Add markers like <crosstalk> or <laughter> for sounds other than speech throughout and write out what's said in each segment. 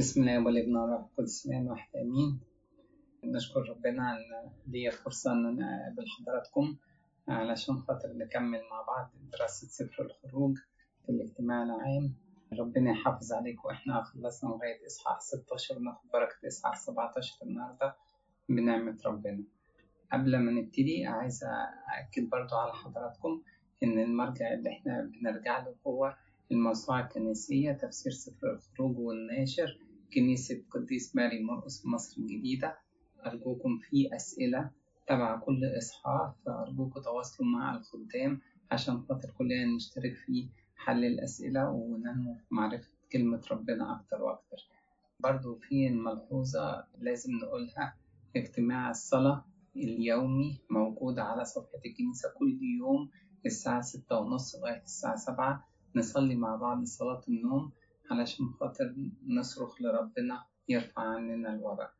بسم الله والابن والروح القدس الآن واحد آمين نشكر ربنا إن دي فرصة إن أنا أقابل حضراتكم علشان خاطر نكمل مع بعض دراسة سفر الخروج في الاجتماع العام. ربنا يحافظ عليك وإحنا خلصنا لغاية إصحاح 16 وناخد بركة إصحاح 17 النهاردة بنعمة ربنا. قبل ما نبتدي عايز أأكد برضو على حضراتكم إن المرجع اللي إحنا بنرجع له هو الموسوعة الكنسية تفسير سفر الخروج والناشر. كنيسة قديس ماري مرقس مصر الجديدة. أرجوكم في أسئلة تبع كل إصحاح فأرجوكم تواصلوا مع الخدام عشان خاطر كلنا نشترك في حل الأسئلة وننمو في معرفة كلمة ربنا أكتر وأكتر. برضو في ملحوظة لازم نقولها اجتماع الصلاة اليومي موجود على صفحة الكنيسة كل يوم الساعة ستة ونص لغاية الساعة سبعة. نصلي مع بعض صلاة النوم علشان خاطر نصرخ لربنا يرفع عننا الوباء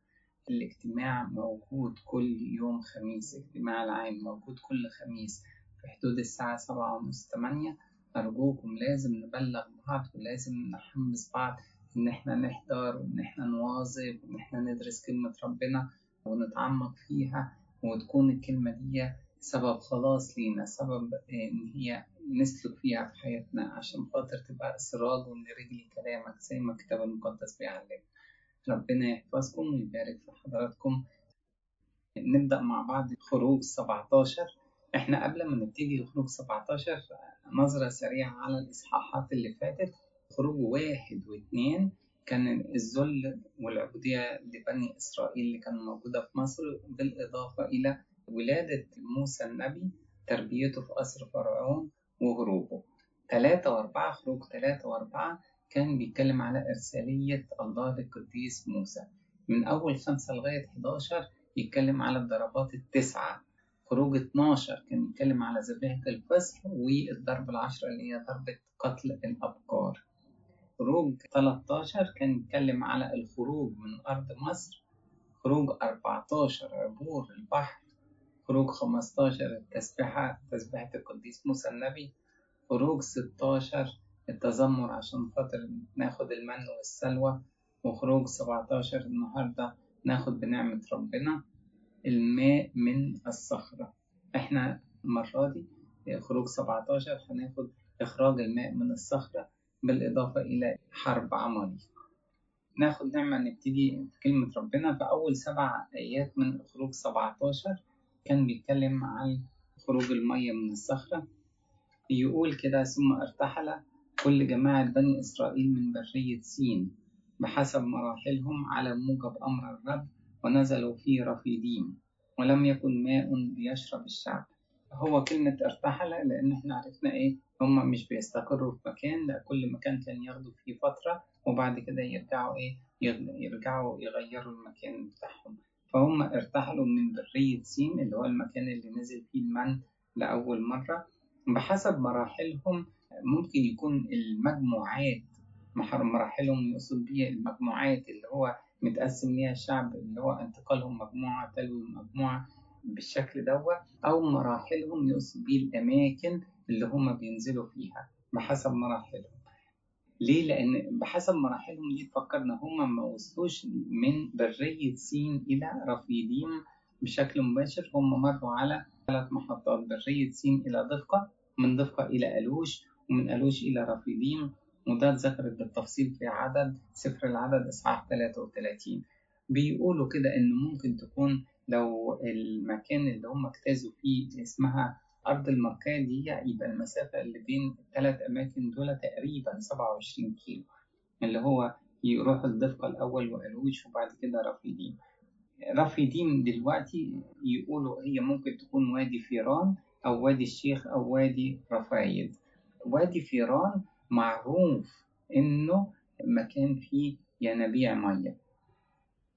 الاجتماع موجود كل يوم خميس اجتماع العام موجود كل خميس في حدود الساعة سبعة ونص تمانية. أرجوكم لازم نبلغ بعض ولازم نحمس بعض إن إحنا نحضر وإن إحنا نواظب وإن إحنا ندرس كلمة ربنا ونتعمق فيها وتكون الكلمة دي سبب خلاص لينا سبب إن هي نسلك فيها في حياتنا عشان خاطر تبقى سراج لرجل كلامك زي ما الكتاب المقدس بيعلم ربنا يحفظكم ويبارك في حضراتكم. نبدأ مع بعض خروج 17 إحنا قبل ما نبتدي خروج 17 نظرة سريعة على الإصحاحات اللي فاتت. خروج واحد واثنين كان الذل والعبودية لبني إسرائيل اللي كانوا موجودة في مصر بالإضافة إلى ولادة موسى النبي تربيته في قصر فرعون. وهروبه. ثلاثة وأربعة خروج ثلاثة وأربعة كان بيتكلم على إرسالية الله للقديس موسى. من أول خمسة لغاية 11 يتكلم على الضربات التسعة. خروج 12 كان يتكلم على ذبيحة الفصل والضرب العشرة اللي هي ضربة قتل الأبقار. خروج 13 كان يتكلم على الخروج من أرض مصر. خروج 14 عبور البحر. خروج 15 التسبيحة تسبيحة القديس موسى النبي. خروج 16 التذمر عشان خاطر ناخد المن والسلوى. وخروج 17 النهاردة ناخد بنعمة ربنا الماء من الصخرة. إحنا المرة دي خروج 17 هناخد إخراج الماء من الصخرة بالإضافة إلى حرب عماليق ناخد نعمة نبتدي في كلمة ربنا في أول سبع آيات من خروج 17 كان بيتكلم عن خروج المية من الصخرة يقول كده ثم ارتحل كل جماعة بني إسرائيل من برية سين بحسب مراحلهم على موجب أمر الرب ونزلوا في رفيديم ولم يكن ماء ليشرب الشعب. هو كلمة ارتحل لأن إحنا عرفنا إيه؟ هما مش بيستقروا في مكان لا كل مكان كان ياخدوا فيه فترة وبعد كده يرجعوا إيه؟ يرجعوا يغيروا المكان بتاعهم. فهم ارتحلوا من برية سين اللي هو المكان اللي نزل فيه المن لأول مرة. بحسب مراحلهم ممكن يكون المجموعات مراحلهم يقصد بيها المجموعات اللي هو متقسم ليها الشعب اللي هو انتقالهم مجموعة تلو مجموعة بالشكل دوت أو مراحلهم يقصد بيه الأماكن اللي هم بينزلوا فيها. بحسب مراحلهم. ليه؟ لأن بحسب مراحلهم دي تفكرنا هم ما وصلوش من برية سين إلى رفيديم بشكل مباشر هم مروا على ثلاث محطات برية سين إلى دفقة من دفقة إلى ألوش ومن ألوش إلى رفيديم وده اتذكرت بالتفصيل في عدد سفر العدد إصحاح 33 بيقولوا كده إن ممكن تكون لو المكان اللي هم اجتازوا فيه اسمها أرض المركاة دي يبقى المسافة اللي بين الثلاث أماكن دول تقريبا 27 كيلو اللي هو يروح الدفقة الأول وألوش وبعد كده رفيديم رفيديم دلوقتي يقولوا هي ممكن تكون وادي فيران أو وادي الشيخ أو وادي رفايد وادي فيران معروف إنه مكان فيه ينابيع مية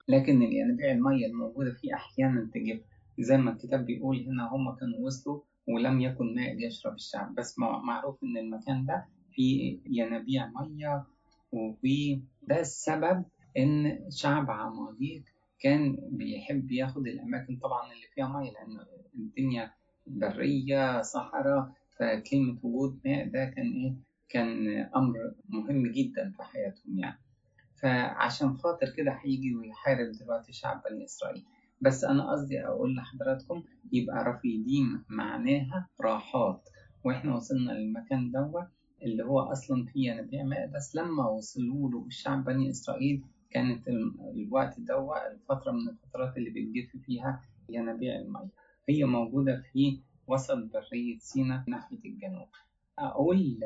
لكن الينابيع المية الموجودة فيه أحيانا تجف زي ما الكتاب بيقول هنا هم كانوا وصلوا ولم يكن ماء ليشرب الشعب. بس معروف إن المكان ده فيه ينابيع مية وده السبب إن شعب عماليق كان بيحب ياخد الأماكن طبعا اللي فيها مية لأن الدنيا برية صحراء فكلمة وجود ماء ده كان إيه؟ كان أمر مهم جدا في حياتهم يعني. فعشان خاطر كده هيجي ويحارب دلوقتي شعب بني إسرائيل. بس أنا قصدي أقول لحضراتكم يبقى رفيديم معناها راحات. وإحنا وصلنا للمكان دوت اللي هو أصلا فيه ينابيع ماء بس لما وصلوا له الشعب بني إسرائيل كانت الوقت دوت الفترة من الفترات اللي بتجف فيها ينابيع المية. هي موجودة في وسط برية سينا ناحية الجنوب. أقول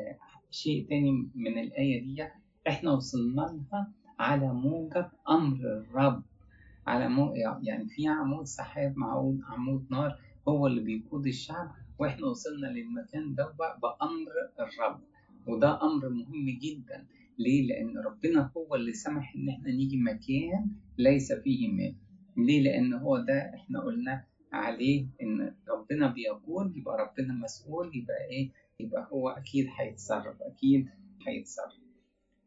شيء تاني من الآية دي إحنا وصلنا لها على موجب أمر الرب. على مو يعني في عمود سحاب مع عمود نار هو اللي بيقود الشعب وإحنا وصلنا للمكان ده بأمر الرب وده أمر مهم جدا ليه؟ لأن ربنا هو اللي سمح إن إحنا نيجي مكان ليس فيه ماء ليه؟ لأن هو ده إحنا قلنا عليه إن ربنا بيقول يبقى ربنا مسؤول يبقى إيه؟ يبقى هو أكيد هيتصرف أكيد هيتصرف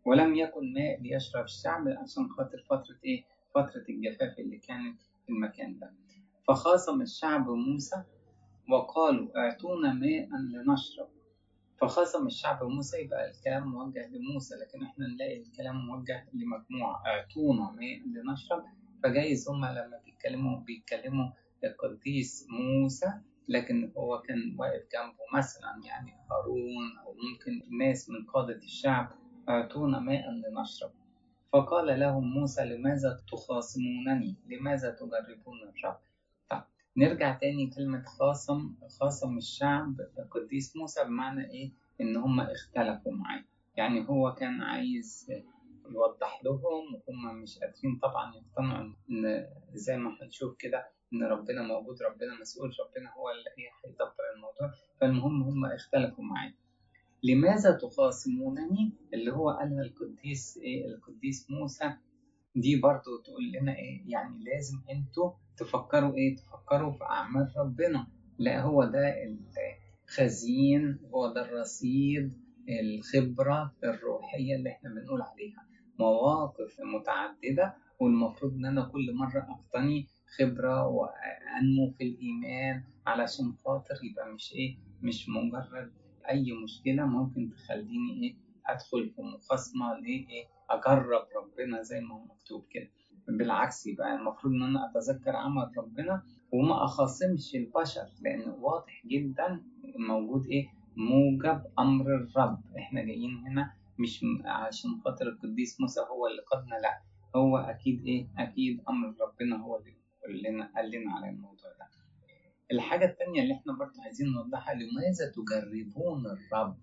ولم يكن ماء ليشرب الشعب عشان خاطر فترة إيه؟ فترة الجفاف اللي كانت في المكان ده. فخاصم الشعب موسى وقالوا أعطونا ماء لنشرب. فخاصم الشعب موسى يبقى الكلام موجه لموسى لكن إحنا نلاقي الكلام موجه لمجموعة. أعطونا ماء لنشرب. فجايز هما لما بيتكلموا بيتكلموا القديس موسى لكن هو كان واقف جنبه مثلا يعني هارون أو ممكن ناس من قادة الشعب أعطونا ماء لنشرب. فقال لهم موسى لماذا تخاصمونني؟ لماذا تجربون الرب؟ نرجع تاني كلمة خاصم خاصم الشعب القديس موسى بمعنى إيه؟ إن هم اختلفوا معاه. يعني هو كان عايز يوضح لهم وهم مش قادرين طبعا يقتنعوا إن زي ما هنشوف كده إن ربنا موجود ربنا مسؤول ربنا هو اللي هيدبر الموضوع. فالمهم هم اختلفوا معاه. لماذا تخاصمونني؟ اللي هو قالها القديس إيه القديس موسى. دي برضو تقول لنا إيه يعني لازم أنتوا تفكروا إيه تفكروا في أعمال ربنا. لا هو ده الخزين هو ده الرصيد الخبرة الروحية اللي إحنا بنقول عليها. مواقف متعددة والمفروض إن أنا كل مرة أقتني خبرة وأنمو في الإيمان علشان خاطر يبقى مش إيه مش مجرد أي مشكلة ممكن تخليني إيه أدخل في مخاصمة ليه إيه أجرب ربنا زي ما هو مكتوب كده. بالعكس يبقى المفروض إن أنا أتذكر عمل ربنا وما أخاصمش البشر لأن واضح جدا موجود إيه موجب أمر الرب. إحنا جايين هنا مش عشان خاطر القديس موسى هو اللي قادنا لا هو أكيد إيه أكيد أمر ربنا هو اللي قال لنا على الموضوع ده. الحاجة التانية اللي إحنا برضه عايزين نوضحها لماذا تجربون الرب؟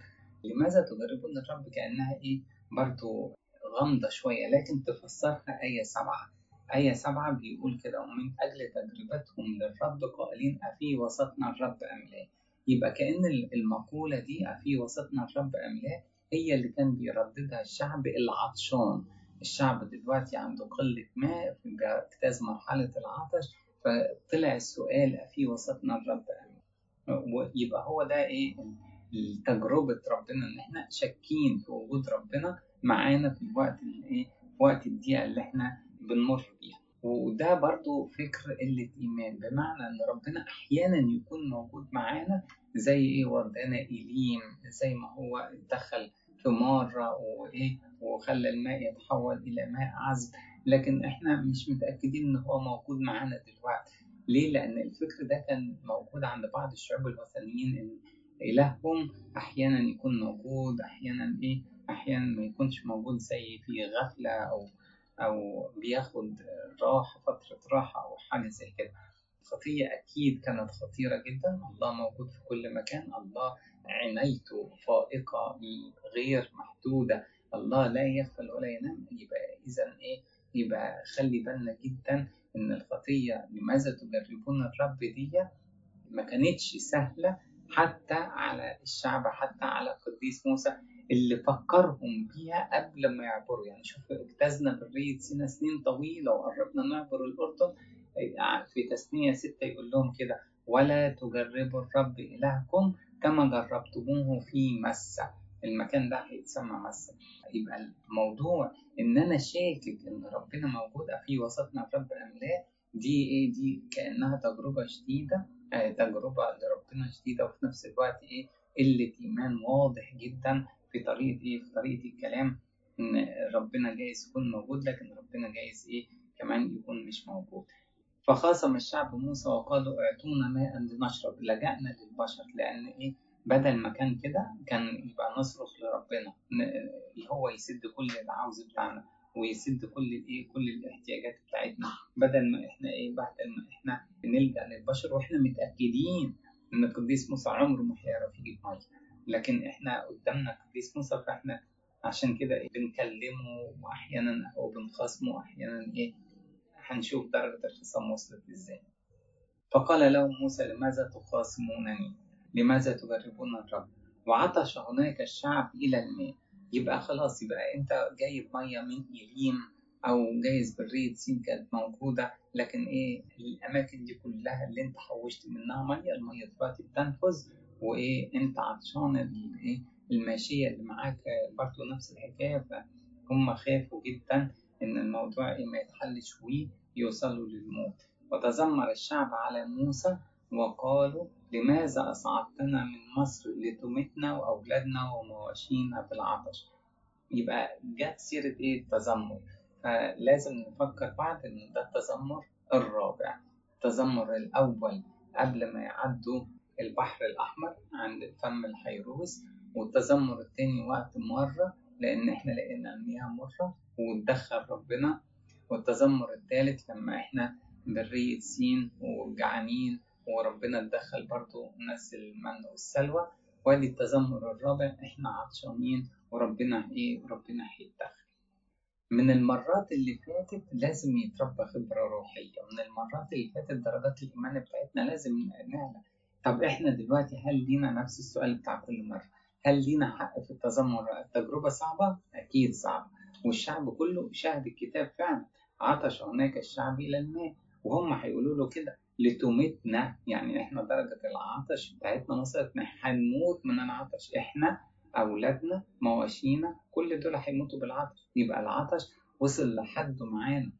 لماذا تجربون الرب كأنها إيه؟ برضه غامضة شوية لكن تفسرها آية سبعة. آية سبعة بيقول كده ومن أجل تجربتهم للرب قائلين أفي وسطنا الرب أم لا؟ يبقى كأن المقولة دي أفي وسطنا الرب أم لا؟ هي اللي كان بيرددها الشعب العطشان. الشعب دلوقتي عنده قلة ماء اجتاز مرحلة العطش فطلع السؤال في وسطنا الرب ويبقى هو ده إيه؟ تجربة ربنا إن إحنا شاكين في وجود ربنا معانا في الوقت في وقت الضيقة اللي إحنا بنمر بيها. وده برضو فكر قلة إيمان بمعنى إن ربنا أحيانا يكون موجود معانا زي إيه؟ ودانا إيليم زي ما هو اتدخل في مرة وإيه؟ وخلى الماء يتحول إلى ماء عذب. لكن إحنا مش متأكدين إن هو موجود معانا دلوقتي. ليه؟ لأن الفكر ده كان موجود عند بعض الشعوب الوثنيين إن إلههم أحيانا يكون موجود أحيانا إيه؟ أحيانا ما يكونش موجود زي في غفلة أو أو بياخد راحة فترة راحة أو حاجة زي كده. الخطية أكيد كانت خطيرة جدا. الله موجود في كل مكان. الله عنايته فائقة غير محدودة. الله لا يغفل ولا ينام. يبقى إذا إيه؟ يبقى خلي بالنا جدا إن الخطية لماذا تجربون الرب دي ما كانتش سهلة حتى على الشعب حتى على القديس موسى اللي فكرهم بيها قبل ما يعبروا. يعني شوف اجتزنا برية سينا سنين طويلة وقربنا نعبر الأردن. في تثنية ستة يقول لهم كده ولا تجربوا الرب إلهكم كما جربتموه في مسة المكان ده هيتسمى مسة يبقى الموضوع إن أنا شاكك إن ربنا موجود في وسطنا الرب ام لا دي إيه؟ دي كأنها تجربة شديدة آه تجربة لربنا شديدة وفي نفس الوقت إيه؟ قلة إيمان واضح جدا في طريقة إيه؟ في طريقة الكلام إن ربنا جايز يكون موجود لكن ربنا جايز إيه؟ كمان يكون مش موجود. فخاصم الشعب موسى وقالوا اعطونا ماء لنشرب لجأنا للبشر لأن إيه؟ بدل ما كان كده كان يبقى نصرخ لربنا هو يسد كل العوز بتاعنا ويسد كل الايه كل الاحتياجات بتاعتنا. بدل ما إحنا إيه بدل ما إحنا نلجأ للبشر وإحنا متأكدين إن القديس موسى عمره ما هيعرف يجيب مية. لكن إحنا قدامنا القديس موسى فإحنا عشان كده إيه بنكلمه واحيانا أو بنخاصمه أحيانا إيه هنشوف درجة الخصام وصلت إزاي. فقال لهم موسى لماذا تخاصمونني؟ لماذا تجربون الرب؟ وعطش هناك الشعب إلى الماء. يبقى خلاص يبقى أنت جايب مية من إيليم أو جايز برية سين كانت موجودة. لكن إيه؟ الأماكن دي كلها اللي أنت حوشت منها مية المية دلوقتي بتنفذ. وإيه؟ أنت عطشان الإيه الماشية اللي معاك برضه نفس الحكاية. فهم خافوا جدا إن الموضوع إيه؟ ما يتحلش ويوصلوا للموت. وتذمر الشعب على موسى وقالوا لماذا أصعدتنا من مصر لتمتنا وأولادنا ومواشينا بالعطش يبقى جت سيرة إيه؟ التذمر. فلازم نفكر بعد إن ده التذمر الرابع. التذمر الأول قبل ما يعدوا البحر الأحمر عند فم الحيروس والتذمر التاني وقت مرة لأن إحنا لقينا المياه مرة وتدخل ربنا. والتذمر التالت لما إحنا برية سين وجعانين وربنا اتدخل برضو نزل المن والسلوى. وادي التذمر الرابع إحنا عطشانين وربنا إيه وربنا هيتدخل. من المرات اللي فاتت لازم يتربى خبرة روحية. من المرات اللي فاتت درجات الإيمان بتاعتنا لازم نعلى طب إحنا دلوقتي هل لينا نفس السؤال بتاع كل مرة؟ هل لينا حق في التذمر؟ التجربة صعبة؟ أكيد صعبة. والشعب كله شاهد الكتاب فعلا. عطش هناك الشعب إلى الماء. وهم هيقولوا له كده. لتمتنا يعني إحنا درجة العطش بتاعتنا وصلت هنموت من العطش. إحنا أولادنا مواشينا كل دول هيموتوا بالعطش. يبقى العطش وصل لحد معانا.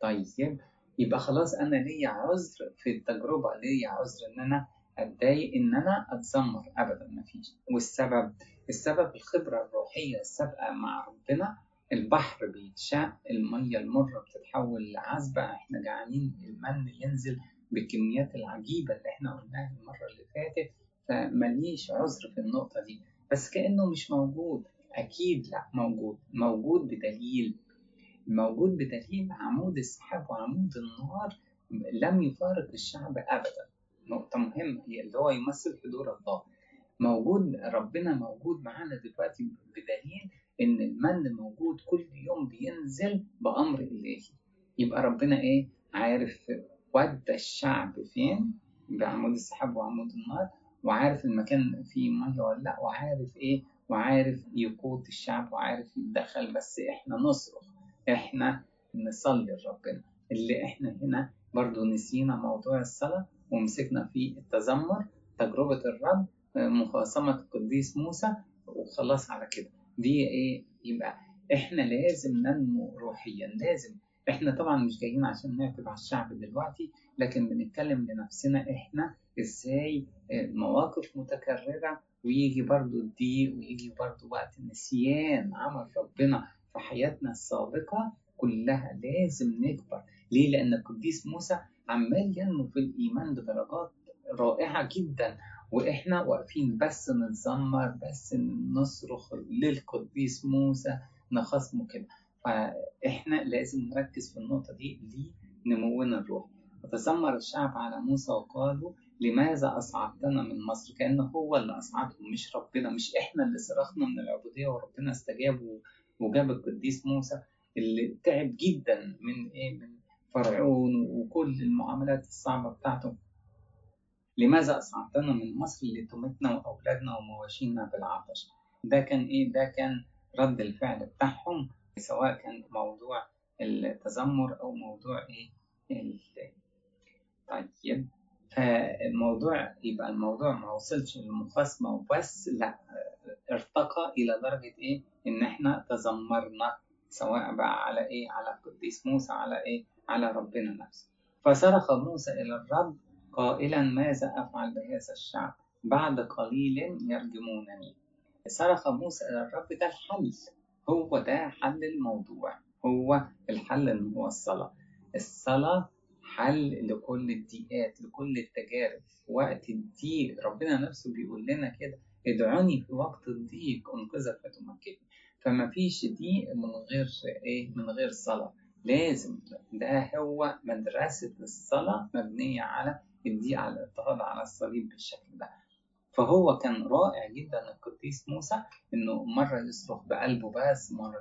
طيب يبقى خلاص أنا ليا عذر في التجربة ليا عذر إن أنا أتضايق إن أنا أتذمر. ابدا ما فيش. والسبب السبب الخبرة الروحية السابقة مع ربنا البحر بيتشق المية المرة بتتحول لعذبة إحنا جعانين المن ينزل. بالكميات العجيبة اللي إحنا قلناها المرة اللي فاتت فمليش عذر في النقطة دي. بس كأنه مش موجود. أكيد لأ موجود. موجود بدليل. موجود بدليل عمود السحاب وعمود النار لم يفارق الشعب أبدا. نقطة مهمة هي اللي هو يمثل حضور الله. موجود ربنا موجود معانا دلوقتي بدليل إن المن موجود كل يوم بينزل بأمر إلهي. يبقى ربنا إيه؟ عارف ودى الشعب فين؟ بعمود السحاب وعمود النار وعارف المكان فيه مية ولا لا وعارف إيه؟ وعارف يقود الشعب وعارف يتدخل بس إحنا نصرخ إحنا نصلي لربنا. اللي إحنا هنا برضو نسينا موضوع الصلاة ومسكنا في التذمر تجربة الرب مخاصمة القديس موسى وخلاص على كده. دي إيه؟ يبقى إحنا لازم ننمو روحيا لازم إحنا طبعا مش جايين عشان نعتب على الشعب دلوقتي لكن بنتكلم لنفسنا إحنا إزاي مواقف متكررة ويجي برضو الضيق ويجي برضو وقت النسيان عمل ربنا في حياتنا السابقة كلها لازم نكبر. ليه؟ لأن القديس موسى عمال ينمو في الإيمان بدرجات رائعة جدا. وإحنا واقفين بس نتذمر بس نصرخ للقديس موسى نخصمه كده. فإحنا لازم نركز في النقطة دي لنمونا الروح. وتذمر الشعب على موسى وقالوا لماذا أصعدتنا من مصر؟ كأنه هو اللي أصعدهم مش ربنا مش إحنا اللي صرخنا من العبودية وربنا استجاب وجاب القديس موسى اللي تعب جدا من إيه؟ من فرعون وكل المعاملات الصعبة بتاعته. لماذا أصعدتنا من مصر لتمتنا وأولادنا ومواشينا بالعطش؟ ده كان إيه؟ ده كان رد الفعل بتاعهم. سواء كان موضوع التذمر أو موضوع إيه؟ طيب. فالموضوع يبقى الموضوع ما وصلش للمخاصمة وبس لا ارتقى إلى درجة إيه؟ إن إحنا تذمرنا سواء بقى على إيه؟ على القديس موسى على إيه؟ على ربنا نفسه. فصرخ موسى إلى الرب قائلا ماذا أفعل بهذا الشعب؟ بعد قليل يرجمونني. صرخ موسى إلى الرب ده الحل. هو ده حل الموضوع. هو الحل إن هو الصلاة. الصلاة حل لكل الضيقات لكل التجارب. وقت الضيق ربنا نفسه بيقول لنا كده. ادعوني في وقت الضيق أنقذك فتمكنني. فما فيش ضيق من غير إيه؟ من غير صلاة. لازم ده هو مدرسة الصلاة مبنية على الضيق على الاضطهاد على الصليب بالشكل ده. فهو كان رائع جدا القديس موسى إنه مرة يصرخ بقلبه بس مرة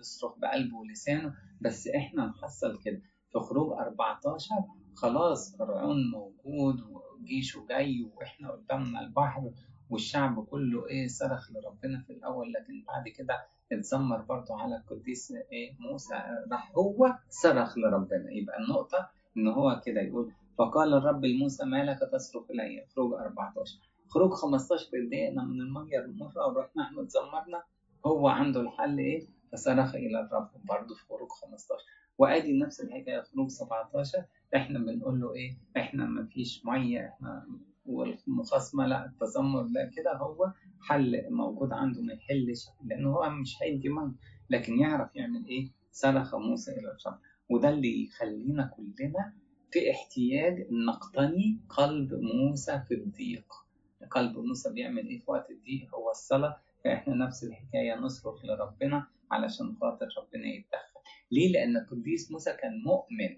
يصرخ بقلبه ولسانه بس إحنا نحصل كده. في خروج 14 خلاص فرعون موجود وجيشه جاي وإحنا قدامنا البحر والشعب كله إيه صرخ لربنا في الأول لكن بعد كده اتذمر برضه على القديس إيه موسى. راح هو صرخ لربنا. يبقى النقطة إن هو كده يقول فقال الرب لموسى ما لك تصرخ إلي؟ خروج 14 خروج 15 اتضايقنا من المية المرة ورحنا إحنا اتذمرنا هو عنده الحل إيه؟ فصرخ إلى الرب برضه في خروج 15 وأدي نفس الحكاية خروج 17 إحنا بنقول له إيه؟ إحنا ما فيش مية إحنا والمخاصمة لا التذمر لا كده هو حل موجود عنده ما يحلش لأنه هو مش هيدي مية. لكن يعرف يعمل إيه؟ صرخ موسى إلى الرب وده اللي يخلينا كلنا في احتياج نقتني قلب موسى في الضيق. قلب موسى بيعمل إيه في وقت الضيق هو الصلاة فإحنا نفس الحكاية نصرخ لربنا علشان خاطر ربنا يتدخل. ليه؟ لأن القديس موسى كان مؤمن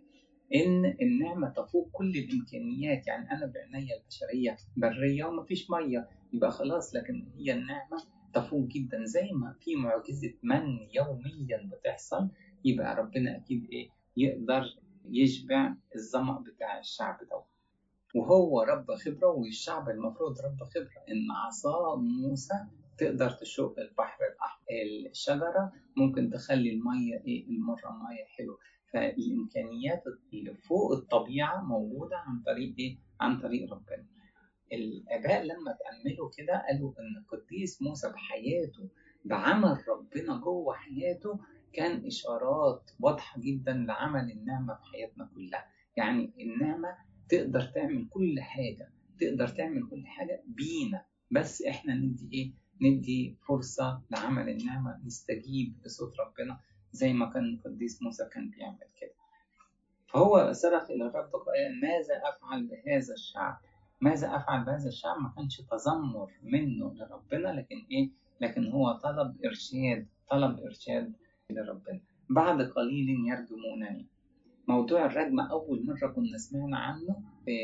إن النعمة تفوق كل الإمكانيات. يعني أنا بعناية البشرية برية ومفيش مية يبقى خلاص. لكن هي النعمة تفوق جدا. زي ما في معجزة من يوميا بتحصل يبقى ربنا أكيد إيه؟ يقدر يشبع الظمأ بتاع الشعب ده وهو رب خبرة والشعب المفروض رب خبرة. إن عصا موسى تقدر تشق البحر الأحمر الشجرة ممكن تخلي المية إيه؟ المرة مية حلوة. فالإمكانيات اللي فوق الطبيعة موجودة عن طريق إيه؟ عن طريق ربنا. الآباء لما تأملوا كده قالوا إن القديس موسى بحياته بعمل ربنا جوه حياته كان إشارات واضحة جدا لعمل النعمة في حياتنا كلها. يعني النعمة تقدر تعمل كل حاجة تقدر تعمل كل حاجة بينا. بس إحنا ندي إيه؟ ندي فرصة لعمل النعمة نستجيب لصوت ربنا زي ما كان القديس موسى كان بيعمل كده. فهو صرخ إلى الرب قائلا ماذا أفعل بهذا الشعب؟ ماذا أفعل بهذا الشعب؟ ما كانش تذمر منه لربنا لكن إيه؟ لكن هو طلب إرشاد طلب إرشاد لربنا. بعد قليل يرجمونني. موضوع الرجم أول مرة كنا سمعنا عنه في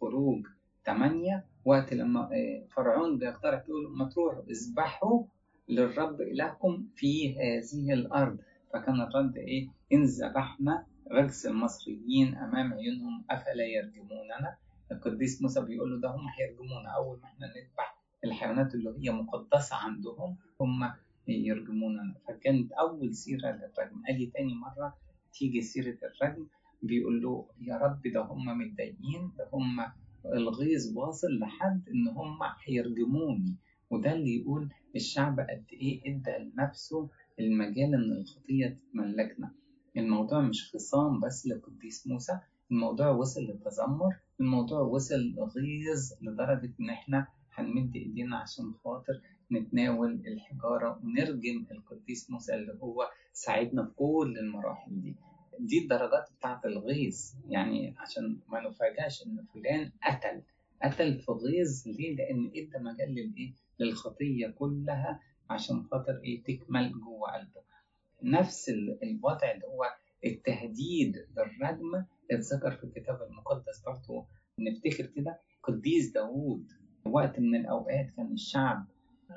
خروج 8 وقت لما فرعون بيقترح يقول ما تروحوا اذبحوا للرب إلهكم في هذه الأرض. فكان الرد إيه؟ إن ذبحنا رجس المصريين أمام عيونهم أفلا يرجموننا؟ القديس موسى بيقول له ده هم هيرجمونا. أول ما إحنا نذبح الحيوانات اللي هي مقدسة عندهم هم يرجموننا. فكانت أول سيرة للرجم. أدي تاني مرة تيجي سيرة الرجم بيقول له يا رب ده هم متضايقين ده هم الغيظ واصل لحد إن هم هيرجموني. وده اللي يقول الشعب قد إيه إدى لنفسه المجال إن الخطية تتملكنا. الموضوع مش خصام بس للقديس موسى الموضوع وصل للتذمر الموضوع وصل لغيظ لدرجة إن إحنا هنمد إيدينا عشان خاطر نتناول الحجارة ونرجم القديس موسى اللي هو ساعدنا في كل المراحل دي. دي الدرجات بتاعت الغيظ. يعني عشان ما نفاجئش إن فلان قتل قتل في غيظ ليه؟ لأن إدى مجال للإيه؟ للخطية كلها عشان خاطر إيه؟ تكمل جوه قلبه. نفس الوضع اللي هو التهديد بالرجم. اتذكر في الكتاب المقدس برضه نفتكر كده قديس داوود وقت من الأوقات كان الشعب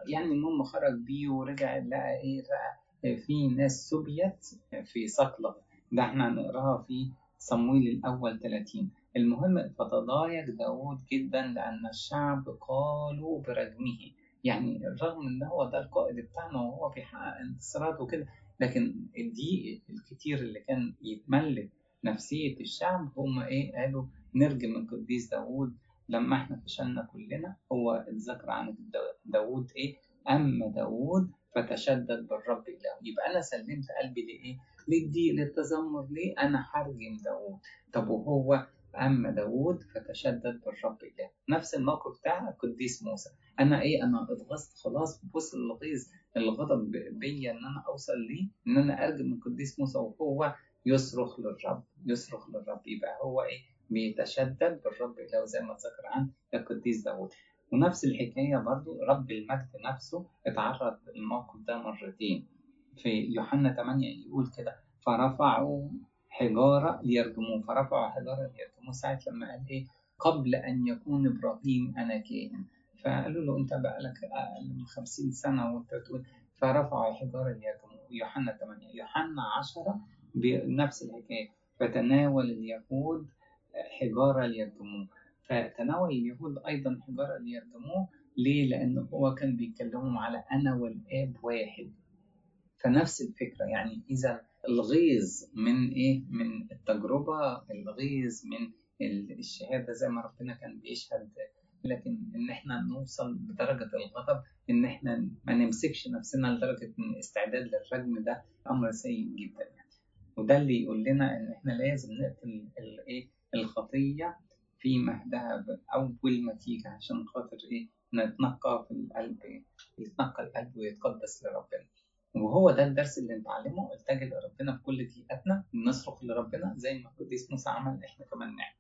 يعني المهم خرج بيه ورجع لقى إيه لقى في ناس سبيت في صقلة ده إحنا هنقراها في صمويل الأول 30 المهم فتضايق داود جدا لأن الشعب قالوا برجمه. يعني رغم إن هو ده القائد بتاعنا وهو بيحقق انتصارات وكده لكن الضيق الكتير اللي كان يتملك نفسية الشعب هم إيه قالوا نرجم القديس داود لما إحنا فشلنا كلنا. هو اتذكر عن داود إيه؟ اما داود فتشدد بالرب إلهه. يبقى أنا سلمت قلبي لإيه؟ للضيق للتذمر. ليه؟ أنا هرجم داود. طب وهو أما داوود فتشدد بالرب إله نفس الموقف بتاع القديس موسى. أنا إيه؟ أنا اتغصت خلاص. بوصل الغيظ الغضب بيا إن أنا أوصل ليه؟ إن أنا أرجم القديس موسى وهو يصرخ للرب. يصرخ للرب. يبقى هو إيه؟ بيتشدد بالرب إله زي ما ذكر عن القديس داوود ونفس الحكاية برضو رب المجد نفسه اتعرض للموقف ده مرتين. في يوحنا 8 يقول كده فرفعوا حجارة ليرجموه. فرفعوا حجارة ليرجموه ساعة لما قال إيه؟ قبل أن يكون إبراهيم أنا كاهن. فقالوا له أنت بقالك أقل من 50 سنة وأنت تقول فرفعوا حجارة ليرجموه. يوحنا 8 يوحنا 10 بنفس الحكاية. فتناول اليهود حجارة ليرجموه. فتناول اليهود أيضا حجارة ليرجموه ليه؟ لأن هو كان بيتكلموا على أنا والآب واحد فنفس الفكرة يعني إذا الغيظ من إيه؟ من التجربة الغيظ من الشهادة زي ما ربنا كان بيشهد لكن إن إحنا نوصل بدرجة الغضب إن إحنا ما نمسكش نفسنا لدرجة إن استعداد للرجم ده أمر سيء جدا يعني وده اللي يقول لنا إن إحنا لازم نقتل الإيه؟ الخطية في مهدها أول ما تيجي عشان خاطر إيه نتنقى في القلب يتنقى القلب ويتقدس لربنا. وهو ده الدرس اللي نتعلمه التجئ لربنا في كل ضيقتنا نصرخ لربنا زي ما القديس موسى عمل إحنا كمان نعمل.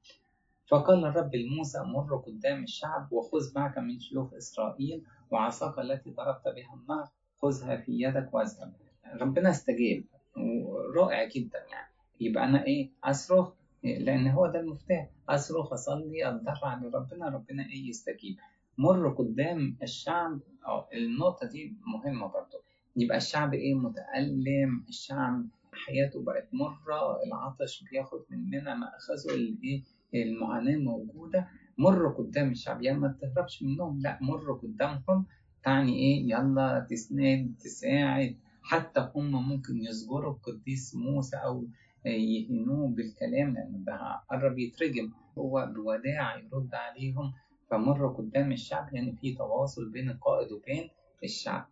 فقال الرب لموسى مر قدام الشعب وخذ معك من شيوخ إسرائيل وعصاك التي ضربت بها النهر خذها في يدك واذهب ربنا استجاب ورائع جدا يعني. يبقى أنا إيه أصرخ لأن هو ده المفتاح. أصرخ أصلي أتضرع لربنا ربنا إيه يستجيب. مر قدام الشعب أو النقطة دي مهمة برضو. يبقى الشعب إيه؟ متألم الشعب حياته بقت مرة العطش بياخد مننا ما أخذوا الإيه المعاناة موجودة. مر قدام الشعب يعني ما تهربش منهم لا مر قدامهم تعني إيه؟ يلا تسند تساعد. حتى هم ممكن يزجروا القديس موسى أو يهينوه بالكلام لأن ده قرب يترجم. هو بوداع يرد عليهم فمر قدام الشعب يعني في تواصل بين القائد وبين الشعب.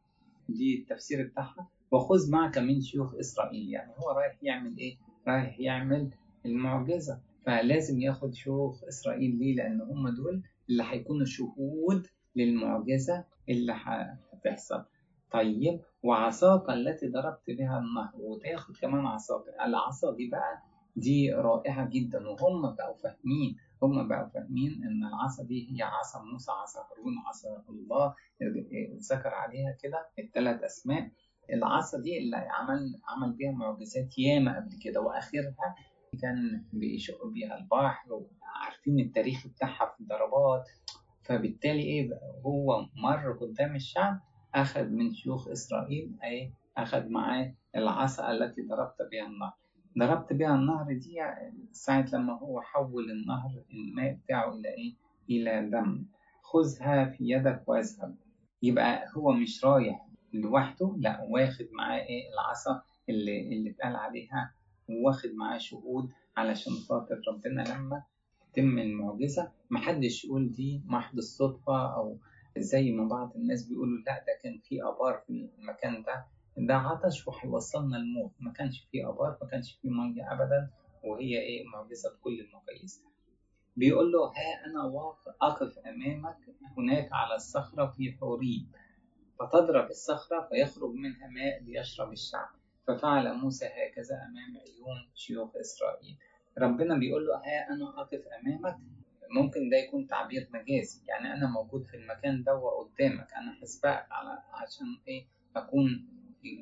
دي التفسير بتاعها. وخذ معك من شيوخ إسرائيل. يعني هو رايح يعمل إيه؟ رايح يعمل المعجزة. فلازم ياخد شيوخ إسرائيل ليه؟ لأن هم دول اللي هيكونوا شهود للمعجزة اللي هتحصل. طيب وعصاك التي ضربت بها النهر وتاخد كمان عصاك. العصا دي بقى دي رائعة جدا وهم بقوا فاهمين هم بقوا فاهمين إن العصا دي هي عصا موسى عصا هارون عصا الله ذكر عليها كده الثلاث أسماء. العصا دي اللي عمل عمل بيها معجزات ياما قبل كده وآخرها كان بيشق بيها البحر وعارفين التاريخ بتاعها في الضربات. فبالتالي إيه بقى؟ هو مر قدام الشعب أخذ من شيوخ إسرائيل أي أخذ معاه العصا التي ضربت بها النهر ضربت بها النهر دي ساعة لما هو حول النهر الماء بتاعه إلى إيه؟ إلى دم. خذها في يدك وأذهب. يبقى هو مش رايح لوحده لا واخد معاه إيه؟ العصا اللي اللي اتقال عليها واخد معاه شهود علشان خاطر ربنا لما تتم المعجزة. محدش يقول دي محض الصدفة أو زي ما بعض الناس بيقولوا لا ده كان في آبار في المكان ده. ده عطش وهيوصلنا الموت. ما كانش في آبار ما كانش في مية ابدا وهي إيه معجزة بكل المقاييس. بيقول له ها أنا واقف أقف أمامك هناك على الصخرة في حوريب. فتضرب الصخرة فيخرج منها ماء ليشرب الشعب. ففعل موسى هكذا أمام عيون شيوخ إسرائيل. ربنا بيقول له ها أنا أقف أمامك ممكن ده يكون تعبير مجازي. يعني أنا موجود في المكان ده وقدامك. أنا هسبقك على عشان إيه؟ أكون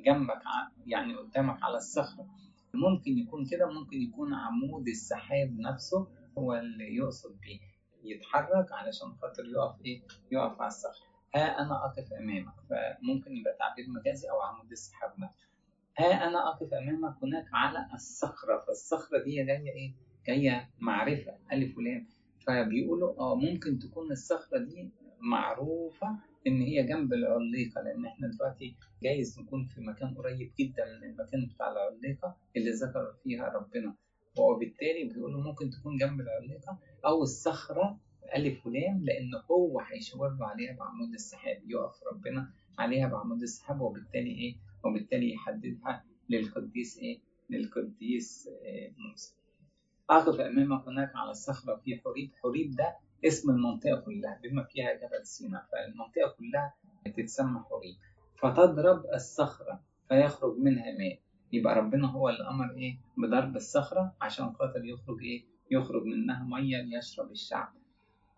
جنبك يعني قدامك على الصخرة. ممكن يكون كده ممكن يكون عمود السحاب نفسه هو اللي يقصد بيه. يتحرك علشان خاطر يقف إيه؟ يقف على الصخرة. ها أنا أقف أمامك. فممكن يبقى تعبير مجازي أو عمود السحاب نفسه ها أنا أقف أمامك هناك على الصخرة. فالصخرة دي جاية إيه؟ جاية معرفة. ألف ولام. فبيقولوا آه ممكن تكون الصخرة دي معروفة إن هي جنب العليقة لأن إحنا دلوقتي جايز نكون في مكان قريب جدا من المكان بتاع العليقة اللي ذكر فيها ربنا. وبالتالي بيقولوا ممكن تكون جنب العليقة أو الصخرة ألف ولام لأن هو هيشاور له عليها بعمود السحاب يقف ربنا عليها بعمود السحاب وبالتالي إيه؟ وبالتالي يحددها للقديس إيه؟ للقديس إيه موسى. أقف أمامك هناك على الصخرة في حريب حريب ده اسم المنطقة كلها بما فيها جبل سيناء. فالمنطقة كلها بتتسمى حريب فتضرب الصخرة فيخرج منها ماء. يبقى ربنا هو اللي أمر إيه؟ بضرب الصخرة عشان خاطر يخرج إيه؟ يخرج منها مية ليشرب الشعب.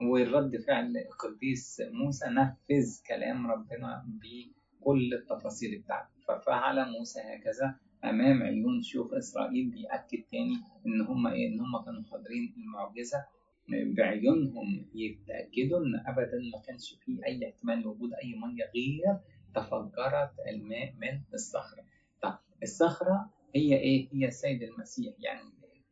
والرد فعل القديس موسى نفذ كلام ربنا بكل التفاصيل بتاعته. ففعل موسى هكذا أمام عيون شيوخ إسرائيل بيأكد تاني إن هم إيه؟ إن هم كانوا حاضرين المعجزة. بعيونهم يتأكدوا إن ابدا ما كانش فيه أي احتمال لوجود أي مية غير تفجرت الماء من الصخرة. طب الصخرة هي إيه؟ هي السيد المسيح. يعني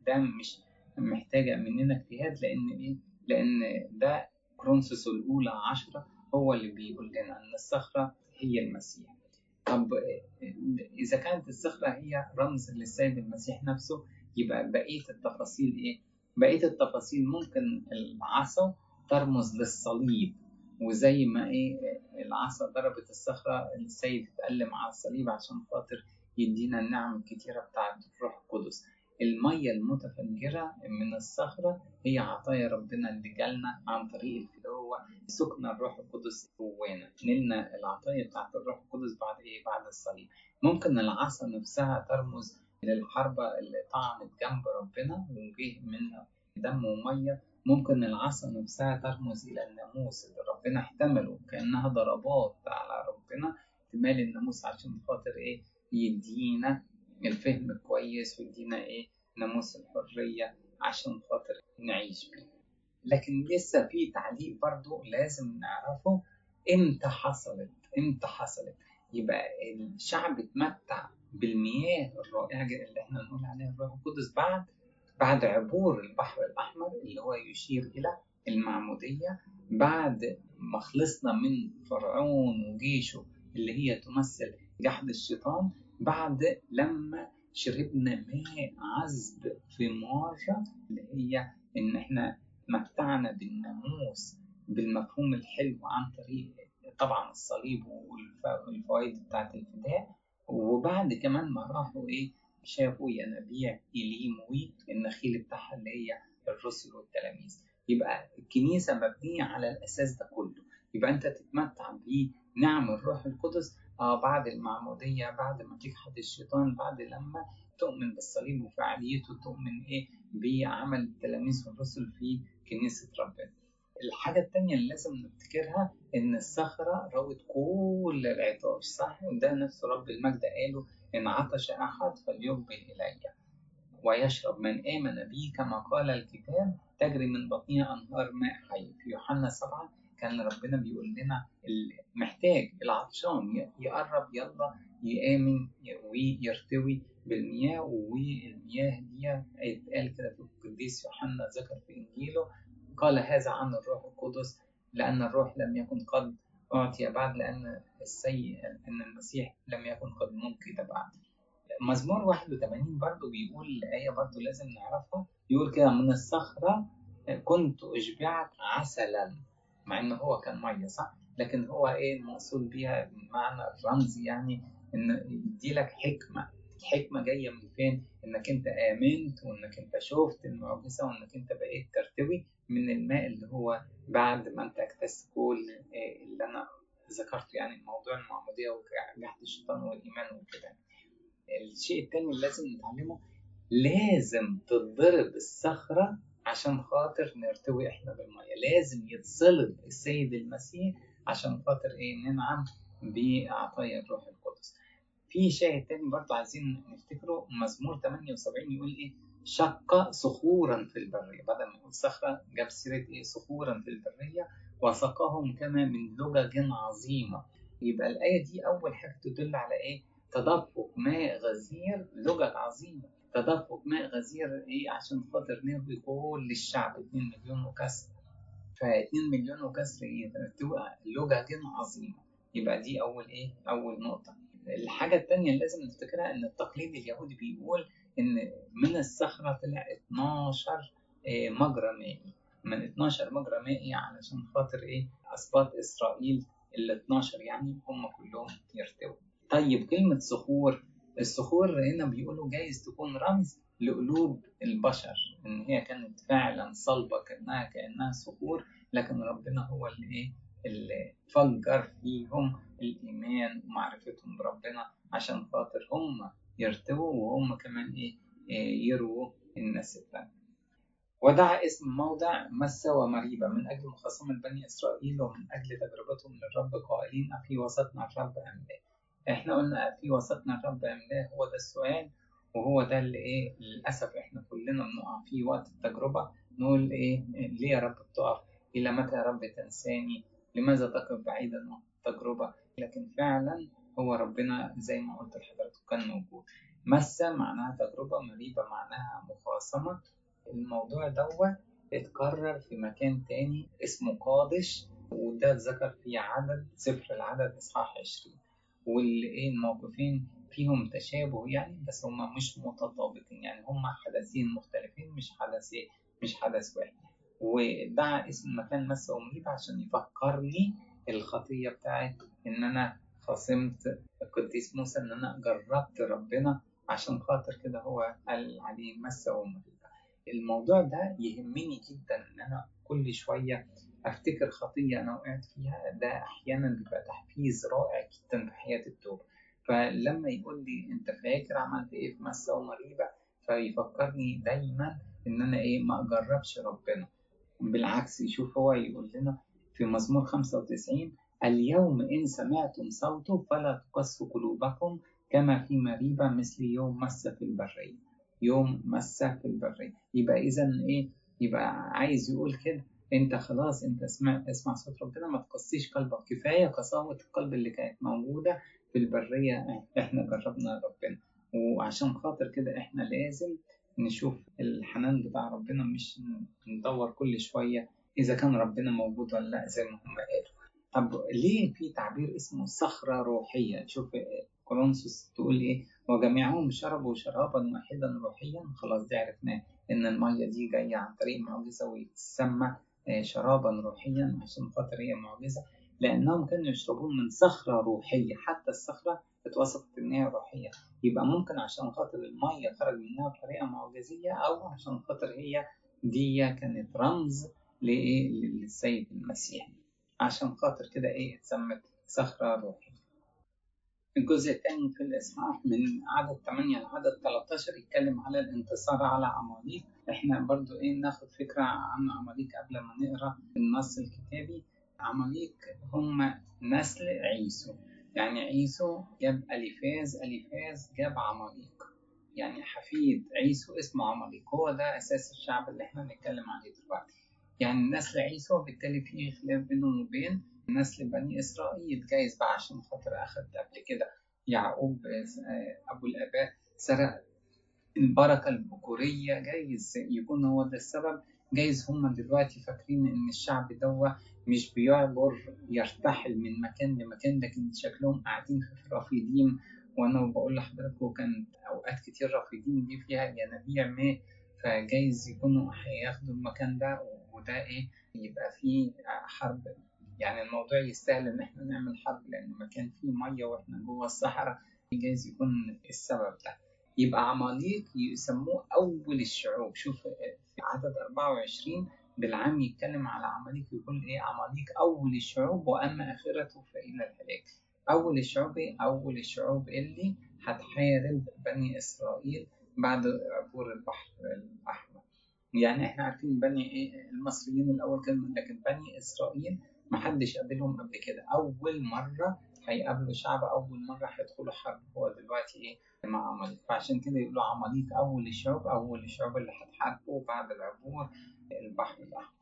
ده مش محتاجة مننا اجتهاد لأن إيه؟ لأن ده كرونسوس الأولى عشرة هو اللي بيقول لنا إن الصخرة هي المسيح. طب إذا كانت الصخرة هي رمز للسيد المسيح نفسه يبقى بقية التفاصيل إيه؟ بقية التفاصيل ممكن العصا ترمز للصليب وزي ما إيه العصا ضربت الصخرة السيد اتألم على الصليب عشان خاطر يدينا النعم الكتيرة بتاعة الروح القدس المية المتفجرة من الصخرة هي عطايا ربنا اللي جالنا عن طريق الفدوة سكن الروح القدس جوانا. نلنا العطايا بتاعت الروح القدس بعد إيه؟ بعد الصليب. ممكن العصا نفسها ترمز للحربة اللي طعنت جنب ربنا وجه منها دم ومية. ممكن العصا نفسها ترمز إلى الناموس اللي ربنا احتمله كأنها ضربات على ربنا. احتمال الناموس عشان خاطر إيه؟ يدينا الفهم كويس ويدينا إيه ناموس الحرية عشان خاطر نعيش بيه. لكن لسه في تعليق برضو لازم نعرفه. إمتى حصلت؟ إمتى حصلت؟ يبقى الشعب اتمتع بالمياه الرائعة اللي إحنا نقول عليها الروح القدس بعد بعد عبور البحر الأحمر اللي هو يشير إلى المعمودية بعد ما خلصنا من فرعون وجيشه اللي هي تمثل جحد الشيطان. بعد لما شربنا ماء عذب في مرة اللي هي إن إحنا متعنا بالناموس بالمفهوم الحلو عن طريق طبعا الصليب والفوائد بتاعت الفداء. وبعد كمان ما راحوا إيه شافوا ينابيع إليم والنخيل بتاعها اللي هي الرسل والتلاميذ. يبقى الكنيسة مبنية على الأساس ده كله. يبقى أنت تتمتع بنعم الروح القدس بعد المعمودية بعد ما تجحد الشيطان بعد لما تؤمن بالصليب وفعاليته تؤمن إيه؟ بعمل التلاميذ والرسل في كنيسة ربنا. الحاجة التانية اللي لازم نفتكرها إن الصخرة روت كل العطاش صح؟ وده نفس رب المجد قاله إن عطش أحد فليقبل إلي ويشرب من آمن بي كما قال الكتاب تجري من بطنها أنهار ماء حي. في يوحنا سبعة كان ربنا بيقول لنا محتاج العطشان يقرب يلا يآمن ويرتوي بالمياه والمياه دي اتقال كده في القديس يوحنا ذكر في إنجيله قال هذا عن الروح القدس لأن الروح لم يكن قد أعطي بعد لأن السيء أن المسيح لم يكن قد منقذ بعد. مزمور 81 برضو بيقول آية برضو لازم نعرفها يقول كده من الصخرة كنت أشبعك عسلا. مع إن هو كان مية صح لكن هو إيه المقصود بيها معنى الرمزي يعني إن يديلك حكمة الحكمة جاية من فين؟ إنك أنت آمنت وإنك أنت شفت المعجزة وإنك أنت بقيت ترتوي من الماء اللي هو بعد ما أنت اكتسب كل اللي أنا ذكرته يعني موضوع المعمودية وجحد الشيطان والإيمان وكده. الشيء التاني اللي لازم نتعلمه لازم تتضرب الصخرة عشان خاطر نرتوي إحنا بالمية. لازم يتصلب السيد المسيح عشان خاطر إيه؟ ننعم بعطايا الروح القدس. في شاهد تاني برضه عايزين نفتكره مزمور 78 يقول إيه؟ شق صخورا في البرية. بدل ما يقول صخرة جاب سيرة إيه؟ صخورا في البرية. وسقاهم كما من لجج عظيمة. يبقى الآية دي أول حاجة تدل على إيه؟ تدفق ماء غزير لجج عظيمة. تدفق ماء غزير إيه عشان خاطر نروي كل الشعب 2 مليون وكسر. ف 2 مليون وكسر إيه؟ تبقى لجج عظيمة. يبقى دي أول إيه؟ أول نقطة. الحاجة التانية اللي لازم نفتكرها إن التقليد اليهودي بيقول إن من الصخرة طلع 12 مجرى مائي. من 12 مجرى مائي علشان خاطر إيه؟ أسباط إسرائيل ال 12 يعني هم كلهم يرتووا. طيب كلمة صخور الصخور هنا بيقولوا جايز تكون رمز لقلوب البشر إن هي كانت فعلا صلبة كأنها كأنها صخور لكن ربنا هو اللي إيه؟ اللي فجر فيهم الإيمان ومعرفتهم بربنا عشان خاطر هم يرتووا وهم كمان إيه, إيه يرووا الناس التانية. ودعا اسم موضع مسة ومريبة من أجل مخاصمة بني إسرائيل ومن أجل تجربتهم للرب قائلين أفي وسطنا الرب أم لا إحنا قلنا أفي وسطنا الرب أم لا هو ده السؤال وهو ده اللي إيه للأسف إحنا كلنا بنقع فيه وقت التجربة نقول إيه ليه يا رب بتقف إلى متى يا رب تنساني؟ لماذا تقف بعيدا عن التجربة؟ لكن فعلا هو ربنا زي ما قلت لحضرتك كان موجود. مسة معناها تجربة مريبة معناها مخاصمة. الموضوع دوت اتكرر في مكان تاني اسمه قادش وده اتذكر في عدد سفر العدد إصحاح والإيه الموقفين فيهم تشابه يعني بس هما مش متطابقين يعني هما حدثين مختلفين مش حدث مش حدث واحد. ودعا اسم المكان مسة ومريبة عشان يفكرني الخطية بتاعت إن أنا خاصمت القديس موسى إن أنا جربت ربنا عشان خاطر كده هو قال عليه مسة ومريبة الموضوع ده يهمني جدا إن أنا كل شوية أفتكر خطية أنا وقعت فيها ده أحيانا بيبقى تحفيز رائع جدا في حياة التوبة فلما يقول لي أنت فاكر عملت إيه في مسة ومريبة؟ فيفكرني دايما إن أنا إيه ما أجربش ربنا. بالعكس يشوف هو يقول لنا في مزمور 95 اليوم إن سمعتم صوته فلا تقسوا قلوبكم كما في مريبة مثل يوم مس في البرية. يوم مس في البرية. يبقى إذا إيه يبقى عايز يقول كده انت خلاص انت اسمع اسمع صوت ربنا ما تقسيش قلبك. كفاية قساوة القلب اللي كانت موجودة في البرية. إحنا جربنا ربنا. وعشان خاطر كده إحنا لازم نشوف الحنان بتاع ربنا مش ندور كل شوية إذا كان ربنا موجود ولا لأ زي ما هم قالوا. طب ليه في تعبير اسمه صخرة روحية؟ شوف كورنثوس تقول إيه؟ وجميعهم شربوا شرابا واحدا روحيا. خلاص دي عرفناه إن المية دي جاية عن طريق معجزة ويتسمى شرابا روحيا عشان خاطر هي معجزة لأنهم كانوا يشربون من صخرة روحية. حتى الصخرة اتوصفت إن هي روحية. يبقى ممكن عشان خاطر المية خرج منها بطريقة معجزية أو عشان خاطر هي دي كانت رمز لإيه؟ للسيد المسيح. عشان خاطر كده إيه؟ اتسمت صخرة روحية. الجزء الثاني في الإصحاح من عدد 8 لعدد 13 يتكلم على الانتصار على عماليق إحنا برضو إيه ناخد فكرة عن عماليق قبل ما نقرأ النص الكتابي. عماليق هم نسل عيسو. يعني عيسو جاب أليفاز أليفاز جاب عماليق يعني حفيد عيسو اسمه عماليق هو ده أساس الشعب اللي إحنا بنتكلم عليه دلوقتي. يعني نسل عيسو بالتالي فيه خلاف بينهم وبين نسل بني إسرائيل. جايز بقى عشان خاطر أخد قبل كده يعقوب أبو الآباء سرق البركة البكورية. جايز يكون هو ده السبب. جايز هم دلوقتي فاكرين إن الشعب دوا مش بيعبر يرتحل من مكان لمكان لكن شكلهم قاعدين في رفيديم وأنا بقول لحضراتكم كان أوقات كتير رفيديم دي فيها ينابيع ماء فجايز يكونوا هياخدوا المكان ده وده إيه يبقى فيه حرب يعني الموضوع يستاهل إن إحنا نعمل حرب لأن مكان فيه مية وإحنا جوه الصحراء جايز يكون السبب ده. يبقى عماليق يسموه أول الشعوب. شوف في عدد 24 بالعام يتكلم على عماليق يقول إيه؟ عماليق أول الشعوب وأما آخرته فإلى الهلاك. أول الشعوب إيه؟ أول الشعوب اللي هتحارب بني إسرائيل بعد عبور البحر الأحمر. يعني إحنا عارفين بني إيه؟ المصريين الأول كانوا لكن بني إسرائيل محدش قابلهم قبل كده. أول مرة هيقابلوا شعب أول مرة هيدخلوا حرب. هو دلوقتي إيه؟ مع عماليق فعشان كده يقولوا عماليق أول الشعوب أول الشعوب اللي هتحاربوا بعد العبور البحر الأحمر.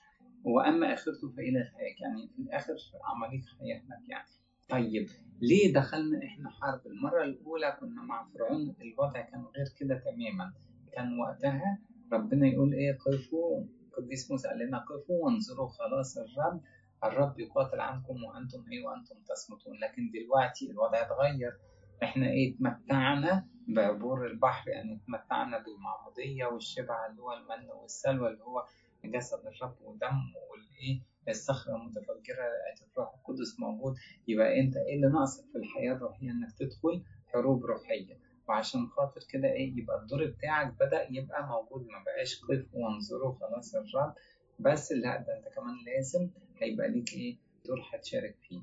وأما آخرته فإلى الهلاك يعني في الآخر عماليق هيهلك يعني. طيب ليه دخلنا إحنا حرب؟ المرة الأولى كنا مع فرعون الوضع كان غير كده تماما. كان وقتها ربنا يقول إيه؟ قفوا. القديس موسى قال لنا قفوا وانظروا. خلاص الرب الرب يقاتل عنكم وأنتم إيه وأنتم تصمتون لكن دلوقتي الوضع اتغير. إحنا إيه اتمتعنا بعبور البحر يعني اتمتعنا بالمعموديه والشبع اللي هو المن والسلوى اللي هو جسد الرب ودم والإيه الصخرة المتفجرة الروح القدس موجود. يبقى أنت إيه اللي ناقصك في الحياة الروحية؟ إنك تدخل حروب روحية. وعشان خاطر كده إيه يبقى الدور بتاعك بدأ يبقى موجود. ما بقاش قف وانظروا خلاص الرب. بس لا ده أنت كمان لازم هيبقى ليك إيه؟ دور هتشارك فيه.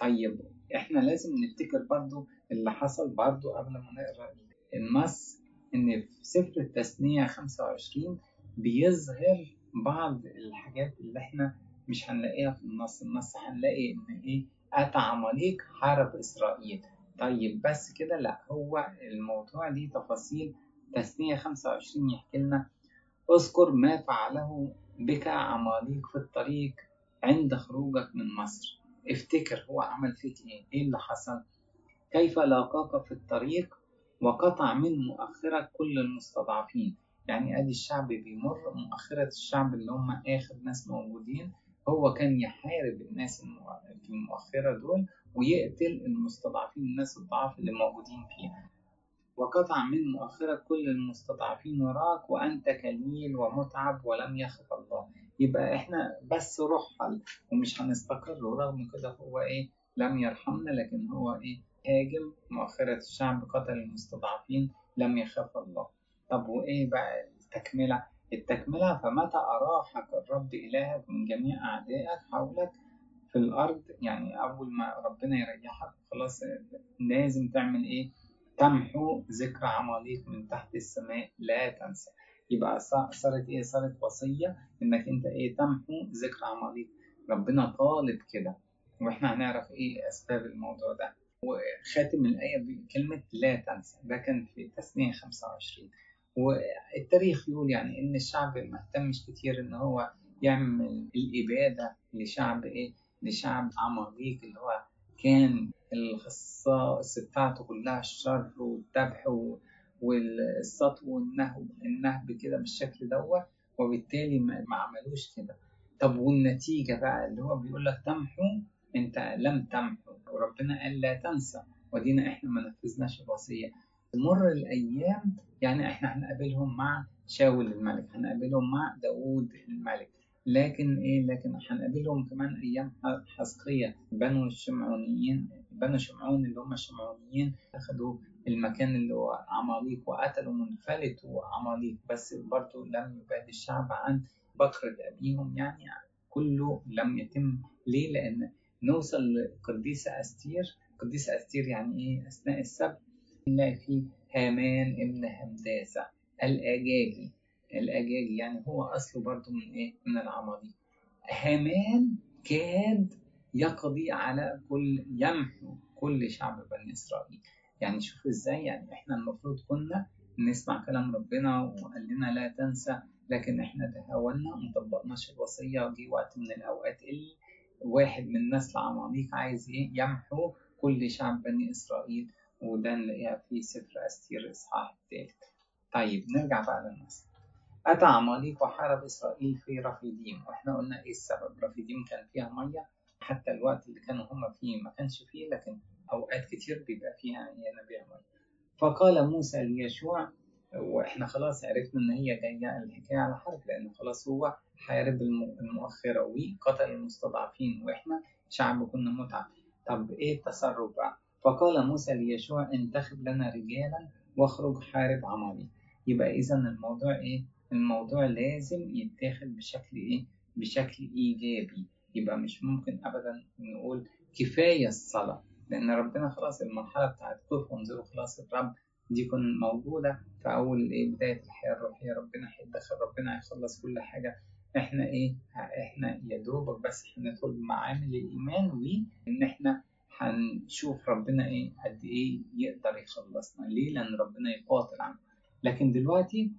طيب إحنا لازم نفتكر برضو اللي حصل برضو قبل ما نقرأ النص إن في سفر التثنية 25 بيظهر بعض الحاجات اللي إحنا مش هنلاقيها في النص. النص هنلاقي إن إيه؟ اتى عماليق حارب إسرائيل. طيب بس كده لا هو الموضوع ليه تفاصيل. تثنية 25 يحكي لنا اذكر ما فعله بك عماليق في الطريق عند خروجك من مصر. افتكر هو عمل فيك إيه؟ إيه اللي حصل؟ كيف لاقاك في الطريق وقطع من مؤخرك كل المستضعفين؟ يعني أدي الشعب بيمر مؤخرة الشعب اللي هم آخر ناس موجودين. هو كان يحارب الناس في المؤخرة دول ويقتل المستضعفين الناس الضعاف اللي موجودين فيها. وقطع من مؤخرك كل المستضعفين وراك وأنت كليل ومتعب ولم يخف الله. يبقى إحنا بس رحل ومش هنستقر ورغم كده هو إيه لم يرحمنا لكن هو إيه هاجم مؤخرة الشعب قتل المستضعفين لم يخاف الله. طب وإيه بقى التكملة؟ التكملة فمتى أراحك الرب إلهك من جميع أعدائك حولك في الأرض؟ يعني أول ما ربنا يريحك خلاص لازم تعمل إيه؟ تمحو ذكر عماليق من تحت السماء لا تنسى. يبقى صارت إيه؟ صارت وصية إنك أنت إيه؟ تمحو ذكر عماليق. ربنا طالب كده. وإحنا هنعرف إيه أسباب الموضوع ده. وخاتم الآية بكلمة لا تنسى. ده كان في تثنية 25 والتاريخ يقول يعني إن الشعب ما اهتمش كتير إن هو يعمل الإبادة لشعب إيه؟ لشعب عماليق اللي هو كان الخصائص بتاعته كلها الشر والذبح والسطو والنهب النهب كده بالشكل دوت وبالتالي ما عملوش كده. طب والنتيجة بقى اللي هو بيقول لك تمحو انت لم تمحو وربنا قال لا تنسى. ودينا إحنا ما نفذناش الوصية. تمر الأيام يعني إحنا هنقابلهم مع شاول الملك هنقابلهم مع داوود الملك. لكن إيه؟ لكن هنقابلهم كمان أيام حزقية. بنو الشمعونيين بنو شمعون اللي هم الشمعونيين اخذوا المكان اللي هو عماليق وقتلوا منفلتوا عماليق بس برضه لم يبعد الشعب عن بكرة أبيهم يعني كله لم يتم. ليه؟ لأن نوصل لقديسة أستير. قديسة أستير يعني إيه؟ أثناء السبت. نلاقي فيه هامان ابن همداسة الأجاجي. الأجاجي يعني هو أصله برضه من إيه؟ من العماليق هامان كاد يقضي على كل يمحو كل شعب بني إسرائيل. يعني شوف إزاي يعني إحنا المفروض كنا نسمع كلام ربنا وقال لنا لا تنسى لكن إحنا تهاونا ومطبقناش الوصية وجي وقت من الأوقات اللي واحد من نسل عماليق عايز إيه يمحو كل شعب بني إسرائيل وده نلاقيها في سفر أستير الإصحاح الثالث طيب نرجع بقى للنص أتى عماليق وحارب إسرائيل في رفيديم وإحنا قلنا إيه السبب؟ رفيديم كان فيها مية حتى الوقت اللي كانوا هم فيه ما كانش فيه لكن أوقات كتير بيبقى فيها ينابيع مية فقال موسى ليشوع وإحنا خلاص عرفنا إن هي جاية الحكاية على حرب لأن خلاص هو حارب المؤخرة وقتل المستضعفين وإحنا شعب كنا متعب. طب إيه التصرف بقى؟ فقال موسى ليشوع انتخب لنا رجالا واخرج حارب عماليق يبقى إذا الموضوع إيه؟ الموضوع لازم يتاخد بشكل إيه؟ بشكل إيجابي. يبقى مش ممكن أبدا نقول كفاية الصلاة. لأن ربنا خلاص المرحلة بتاعت كف وانظروا خلاص الرب دي تكون موجودة في أول إيه بداية الحياة الروحية. ربنا هيتدخل ربنا هيخلص كل حاجة. إحنا إيه؟ إحنا يا دوبك بس هندخل بمعامل الإيمان وإن إحنا هنشوف ربنا إيه قد إيه يقدر يخلصنا. ليه؟ لأن ربنا يقاتل عنه. لكن دلوقتي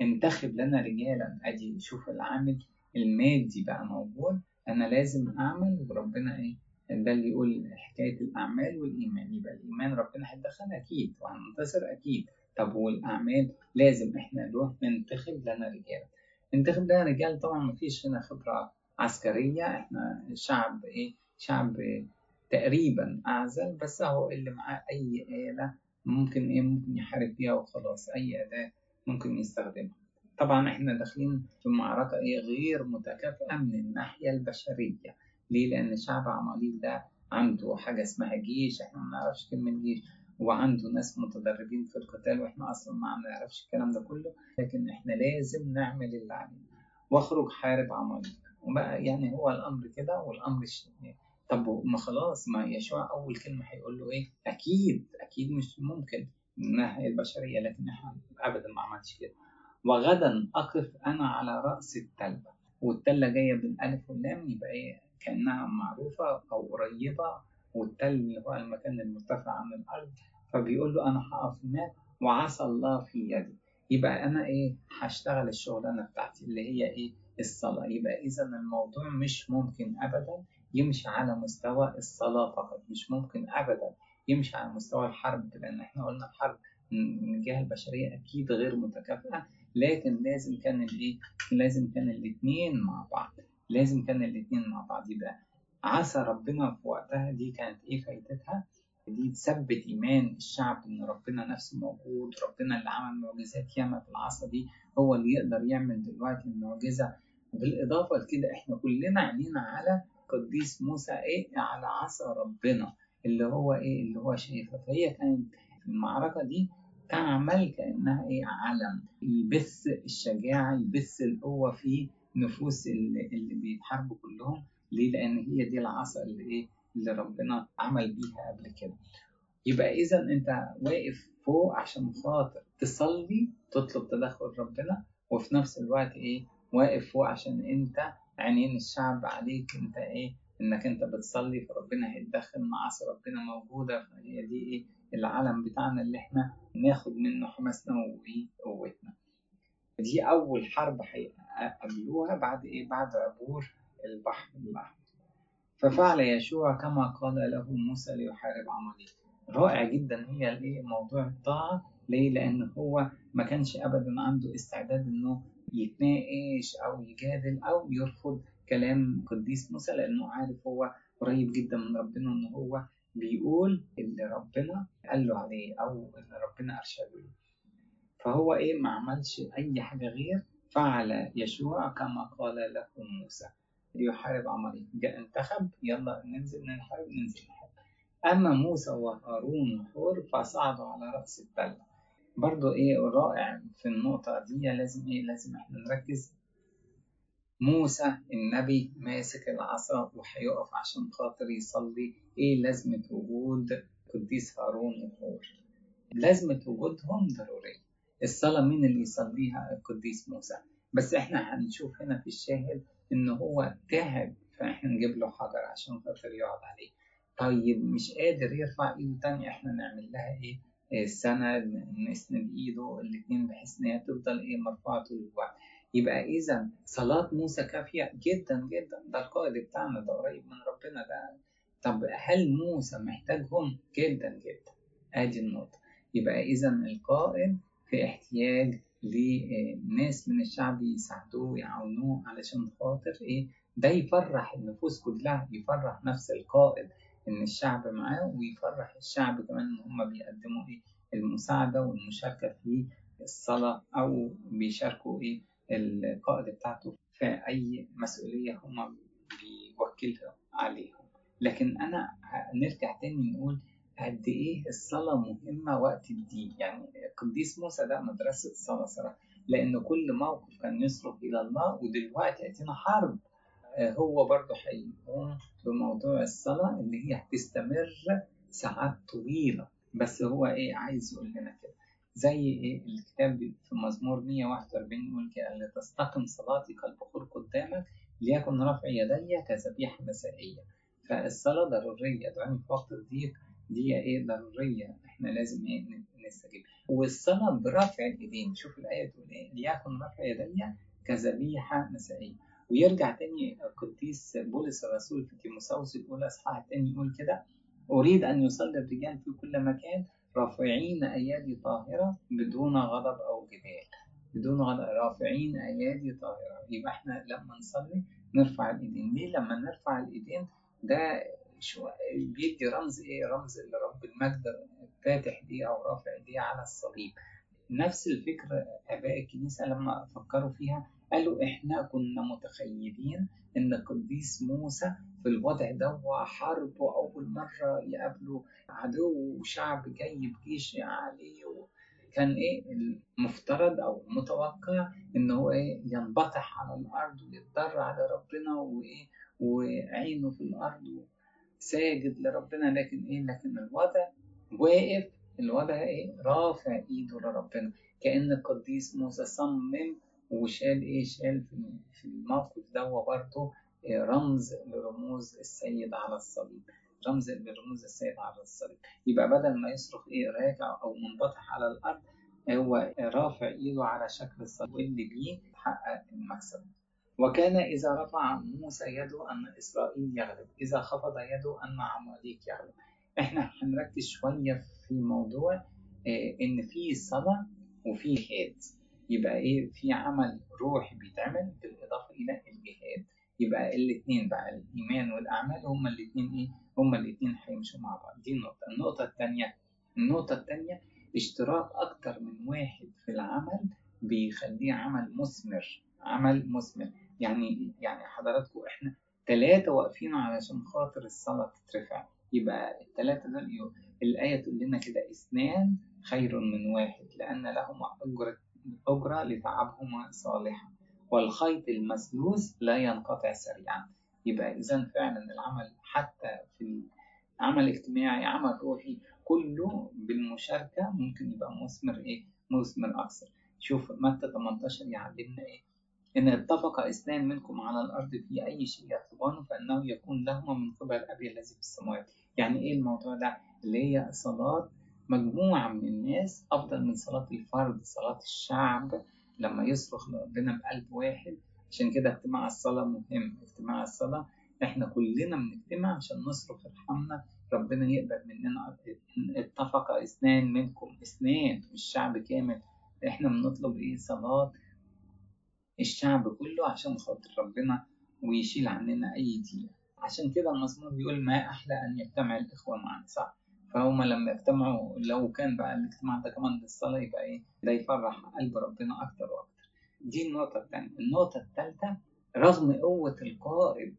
انتخب لنا رجالا. أدي شوف العامل المادي بقى موجود. أنا لازم أعمل وربنا إيه؟ ده اللي يقول حكاية الأعمال والإيمان. يبقى الإيمان ربنا هيتدخل أكيد وهننتصر أكيد. طب والأعمال لازم إحنا نروح ننتخب لنا رجال. ننتخب لنا رجال طبعا مفيش هنا خبرة عسكرية. إحنا شعب إيه؟ شعب تقريبا أعزل بس هو اللي معاه أي آلة ممكن إيه؟ ممكن يحارب بيها وخلاص. أي أداة ممكن يستخدمها. طبعا إحنا داخلين في معركة إيه؟ غير متكافئة من الناحية البشرية. ليه؟ لأن شعب عماليق ده عنده حاجة اسمها جيش إحنا ما نعرفش كلمة جيش. وعنده ناس متدربين في القتال وإحنا أصلا ما نعرفش الكلام ده كله لكن إحنا لازم نعمل اللي علينا. واخرج حارب عماليق. وبقى يعني هو الأمر كده والأمر طب ما خلاص ما يشوع أول كلمة هيقول له إيه؟ أكيد أكيد مش ممكن من الناحيه البشرية لكن إحنا ابدا ما عملش كده. وغدا أقف أنا على رأس التله والتلة جاية بالألف واللام يبقى إيه؟ كأنها معروفة أو قريبة والتل اللي هو المكان المرتفع عن الأرض فبيقول له أنا هقف هناك وعسى الله في يدي. يبقى أنا إيه؟ هشتغل الشغلانة بتاعتي اللي هي إيه؟ الصلاة. يبقى إذا الموضوع مش ممكن ابدا يمشي على مستوى الصلاة فقط مش ممكن أبدا يمشي على مستوى الحرب لأن إحنا قلنا الحرب من الجهة البشرية أكيد غير متكافئة لكن لازم كان الإيه؟ لازم كان الاتنين مع بعض. لازم كان الاتنين مع بعض. يبقى عسى ربنا في وقتها دي كانت إيه فايدتها؟ دي تثبت إيمان الشعب إن ربنا نفسه موجود ربنا اللي عمل معجزات ياما في العصا دي هو اللي يقدر يعمل دلوقتي المعجزة. بالإضافة لكده إحنا كلنا عينينا على القديس موسى إيه؟ على عصا ربنا اللي هو إيه؟ اللي هو شايفها. فهي كانت المعركة دي تعمل كأنها إيه؟ علم يبث الشجاعة يبث القوة في نفوس اللي, بيتحاربوا كلهم. ليه؟ لأن هي دي العصا اللي إيه؟ اللي ربنا عمل بيها قبل كده. يبقى اذا أنت واقف فوق عشان خاطر تصلي تطلب تدخل ربنا وفي نفس الوقت إيه؟ واقف فوق عشان أنت عينين الشعب عليك أنت إيه؟ إنك أنت بتصلي فربنا هيتدخل معاصي ربنا موجودة. فهي دي إيه؟ العلم بتاعنا اللي إحنا ناخد منه حماسنا وقوتنا. دي أول حرب هيقابلوها بعد إيه؟ بعد عبور البحر الأحمر. ففعل يشوع كما قال له موسى ليحارب عماليق رائع جدا هي الإيه؟ موضوع الطاعة. ليه؟ لأن هو ما كانش ابدا عنده استعداد إنه يتناقش أو يجادل أو يرفض كلام قديس موسى لأنه عارف هو قريب جدا من ربنا إن هو بيقول اللي ربنا قال له عليه أو اللي ربنا أرشده. له فهو إيه ما عملش أي حاجة غير فعل يشوع كما قال له موسى. ليحارب عماليق جاء انتخب يلا ننزل نحارب ننزل نحارب. أما موسى وهارون وحور فصعدوا على رأس التلة برضو إيه رائع في النقطة دي لازم إيه لازم إحنا نركز. موسى النبي ماسك العصا وهيقف عشان خاطر يصلي. إيه لازمة وجود قديس هارون وحور؟ لازمة وجودهم ضرورية. الصلاة مين اللي يصليها؟ القديس موسى. بس إحنا هنشوف هنا في الشاهد ان هو تعب فإحنا نجيب له حجر عشان خاطر يقعد عليه. طيب مش قادر يرفع إيده تاني إحنا نعمل لها إيه؟ السند نسند إيده الاثنين بحيث إن هي تفضل إيه مرفوعة طول الوقت. يبقى اذا صلاة موسى كافية جدا جدا. ده القائد بتاعنا ده قريب من ربنا ده. طب هل موسى محتاجهم؟ جدا جدا. أدي النقطة. يبقى اذا القائد في احتياج لناس من الشعب يساعدوه ويعاونوه علشان خاطر إيه؟ ده يفرح النفوس كلها يفرح نفس القائد إن الشعب معاه ويفرح الشعب كمان إن هم بيقدموا إيه؟ المساعدة والمشاركة في الصلاة أو بيشاركوا إيه؟ القائد بتاعته في أي مسؤولية هم بيوكلها عليهم. لكن أنا نرجع تاني نقول قد إيه الصلاة مهمة وقت الدين؟ يعني قديس موسى ده مدرسة الصلاة صراحة لأن كل موقف كان يصرف إلى الله ودلوقتي يأتينا حرب. هو برضه هيقوم بموضوع الصلاة اللي هي هتستمر ساعات طويلة. بس هو إيه عايز يقول لنا كده. زي إيه؟ الكتاب في مزمور 141 يقول كده لتستقم صلاتي كالبخور قدامك ليكن رفع يدي كذبيحة مسائية. فالصلاة ضرورية دعاني في وقت الضيق. دي إيه ضرورية إحنا لازم إيه نستجيب. والصلاة برفع الإيدين. شوف الآية تقول إيه. ليكن رفع يدي كذبيحة مسائية ويرجع تاني القديس بولس الرسول في تيموساوس الأولى إصحاح التاني يقول كده أريد أن يصلي الرجال في كل مكان رافعين أيادي طاهرة بدون غضب أو جدال بدون غضب. رافعين أيادي طاهرة. يبقى إحنا لما نصلي نرفع الإيدين. ليه لما نرفع الإيدين؟ ده شو بيدي رمز إيه؟ رمز لرب المجد فاتح دي أو رافع دي على الصليب. نفس الفكرة آباء الكنيسة لما فكروا فيها قالوا إحنا كنا متخيلين إن القديس موسى في الوضع ده حرب وأول مرة يقابلوا عدو وشعب جاي بجيش عليه كان إيه؟ المفترض أو المتوقع إن هو إيه؟ ينبطح على الأرض ويتضرع لربنا وإيه؟ وعينه في الأرض ساجد لربنا لكن إيه؟ لكن الوضع واقف. الوضع إيه؟ رافع إيده لربنا. كأن القديس موسى صمم وشال إيه؟ شال في الموقف ده برضه رمز لرموز السيد على الصليب. رمز لرموز السيد على الصليب. يبقى بدل ما يصرخ إيه؟ راجع أو منبطح على الأرض هو رافع إيده على شكل الصليب واللي بيه حقق المكسب. وكان إذا رفع موسى يده أن إسرائيل يغلب. إذا خفض يده أن عماليق يغلب. إحنا هنركز شوية في موضوع إن في صلاة وفي جهاد يبقى إيه؟ في عمل روحي بيتعمل بالإضافة إلى الجهاد. يبقى الاثنين بقى الإيمان والأعمال هما الاثنين إيه؟ هما الاثنين هيمشوا مع بعض. دي النقطة. النقطة الثانية النقطة الثانية اشتراك أكتر من واحد في العمل بيخليه عمل مثمر. عمل مثمر. يعني يعني حضراتكم إحنا ثلاثة واقفين علشان خاطر الصلاة تترفع. يبقى الثلاثة دول الآية تقول لنا كده إثنان خير من واحد لأن لهما أجرة أجرة لتعبهما صالحة والخيط المسلوس لا ينقطع سريعا. يبقى إذا فعلا العمل حتى في عمل اجتماعي عمل روحي كله بالمشاركة ممكن يبقى مثمر إيه؟ مثمر أكثر. شوف متى 18 يعلمنا إيه؟ إن اتفق اثنان منكم على الأرض في أي شيء يطلبانه فإنه يكون لهما من قبل أبي الذي في السماوات. يعني إيه الموضوع ده؟ اللي هي صلاة مجموعة من الناس أفضل من صلاة الفرد صلاة الشعب لما يصرخ لربنا بقلب واحد. عشان كده اجتماع الصلاة مهم. اجتماع الصلاة إحنا كلنا بنجتمع عشان نصرخ ارحمنا. ربنا يقبل مننا اتفق اثنان منكم. اثنان مش شعب كامل. إحنا بنطلب إيه؟ صلاة الشعب كله عشان خاطر ربنا ويشيل عننا أي ضيقة عشان كده المزمور بيقول ما أحلى أن يجتمع الإخوة معا صح؟ فهم لما يجتمعوا لو كان بقى الاجتماع ده كمان للصلاة يبقى إيه؟ ده يفرح قلب ربنا أكتر وأكتر. دي النقطة الثانية النقطة الثالثة رغم قوة القائد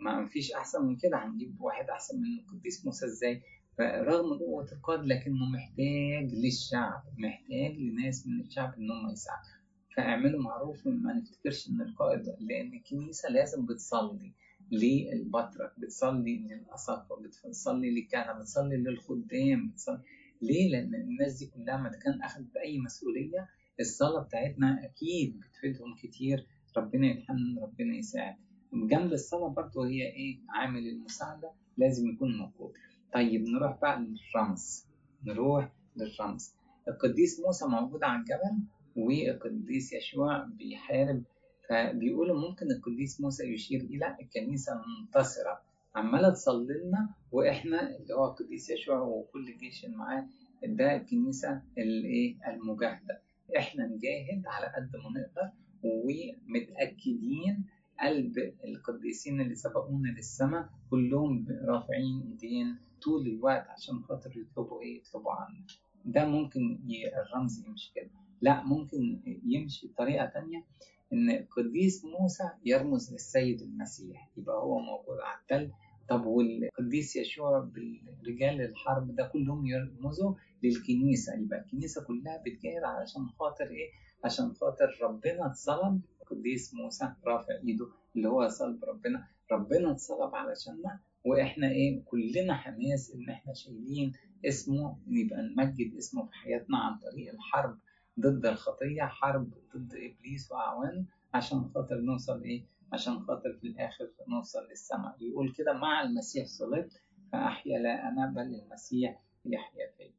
ما فيش أحسن من كده. هنجيب واحد أحسن من القديس موسى إزاي؟ فرغم قوة القائد لكنه محتاج للشعب محتاج لناس من الشعب إن هم يساعدوا. فاعملوا معروف ما نفتكرش إن القائد لأن الكنيسة لازم بتصلي للبطرك بتصلي للأساقفة بتصلي للكهنة بتصلي للخدام بتصلي ليه؟ لأن الناس دي كلها ما كان أخذت أي مسؤولية الصلاة بتاعتنا أكيد بتفيدهم كتير ربنا يتحنن ربنا يساعد. جنب الصلاة برضه هي إيه؟ عامل المساعدة لازم يكون موجود. طيب نروح بقى للرمز. نروح للرمز. القديس موسى موجود على الجبل؟ والقديس يشوع بيحارب. فبيقولوا ممكن القديس موسى يشير إلى الكنيسة المنتصرة عمالة تصلي لنا وإحنا اللي هو القديس يشوع وكل جيش معاه ده الكنيسة الإيه؟ المجاهدة. إحنا نجاهد على قد ما نقدر ومتأكدين قلب القديسين اللي سبقونا للسماء كلهم رافعين ايدين طول الوقت عشان خاطر يطلبوا إيه؟ يطلبوا عنه ده ممكن الرمز يمشي كده. لا ممكن يمشي بطريقة تانية إن القديس موسى يرمز للسيد المسيح يبقى هو موجود على التل. طب والقديس يشوع بالرجال الحرب ده كلهم يرمزوا للكنيسة يبقى الكنيسة كلها بتجاهد علشان خاطر إيه؟ عشان خاطر ربنا اتصلب. القديس موسى رافع إيده اللي هو صلب ربنا. ربنا اتصلب علشاننا وإحنا إيه؟ كلنا حماس إن إحنا شايلين اسمه يبقى نمجد اسمه في حياتنا عن طريق الحرب. ضد الخطية حرب ضد إبليس واعوانه عشان خاطر نوصل إيه؟ عشان خاطر في الآخر نوصل للسماء. يقول كده مع المسيح صلبت فأحيا لا أنا بل المسيح يحيا فيا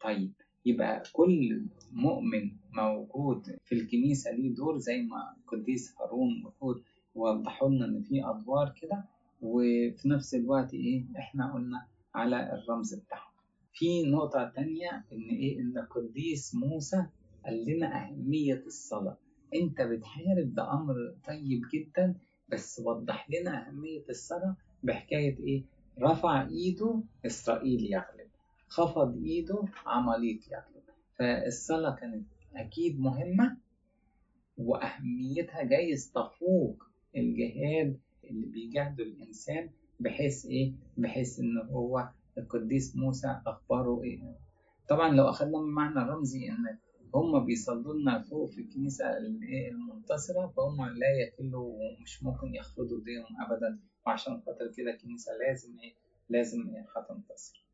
طيب يبقى كل مؤمن موجود في الكنيسة ليه دور زي ما القديس هارون وحود وضحوا لنا إن في أدوار كده وفي نفس الوقت إيه؟ إحنا قلنا على الرمز بتاعهم. في نقطة تانية إن إيه إن القديس موسى قال لنا أهمية الصلاة. أنت بتحارب ده أمر طيب جدا بس وضح لنا أهمية الصلاة بحكاية إيه؟ رفع إيده إسرائيل يغلب. خفض إيده عماليق يغلب فالصلاة كانت أكيد مهمة وأهميتها جايز تفوق الجهاد اللي بيجاهده الإنسان بحيث إيه؟ بحيث إن هو القديس موسى أخباره إيه؟ طبعا لو أخذنا معنى رمزي إن هم بيصلوا لنا فوق في الكنيسة المنتصرة فهم لا يكلوا ومش ممكن يخفضوا إيديهم أبدا وعشان خاطر كده الكنيسة لازم إيه؟ لازم إيه هتنتصر.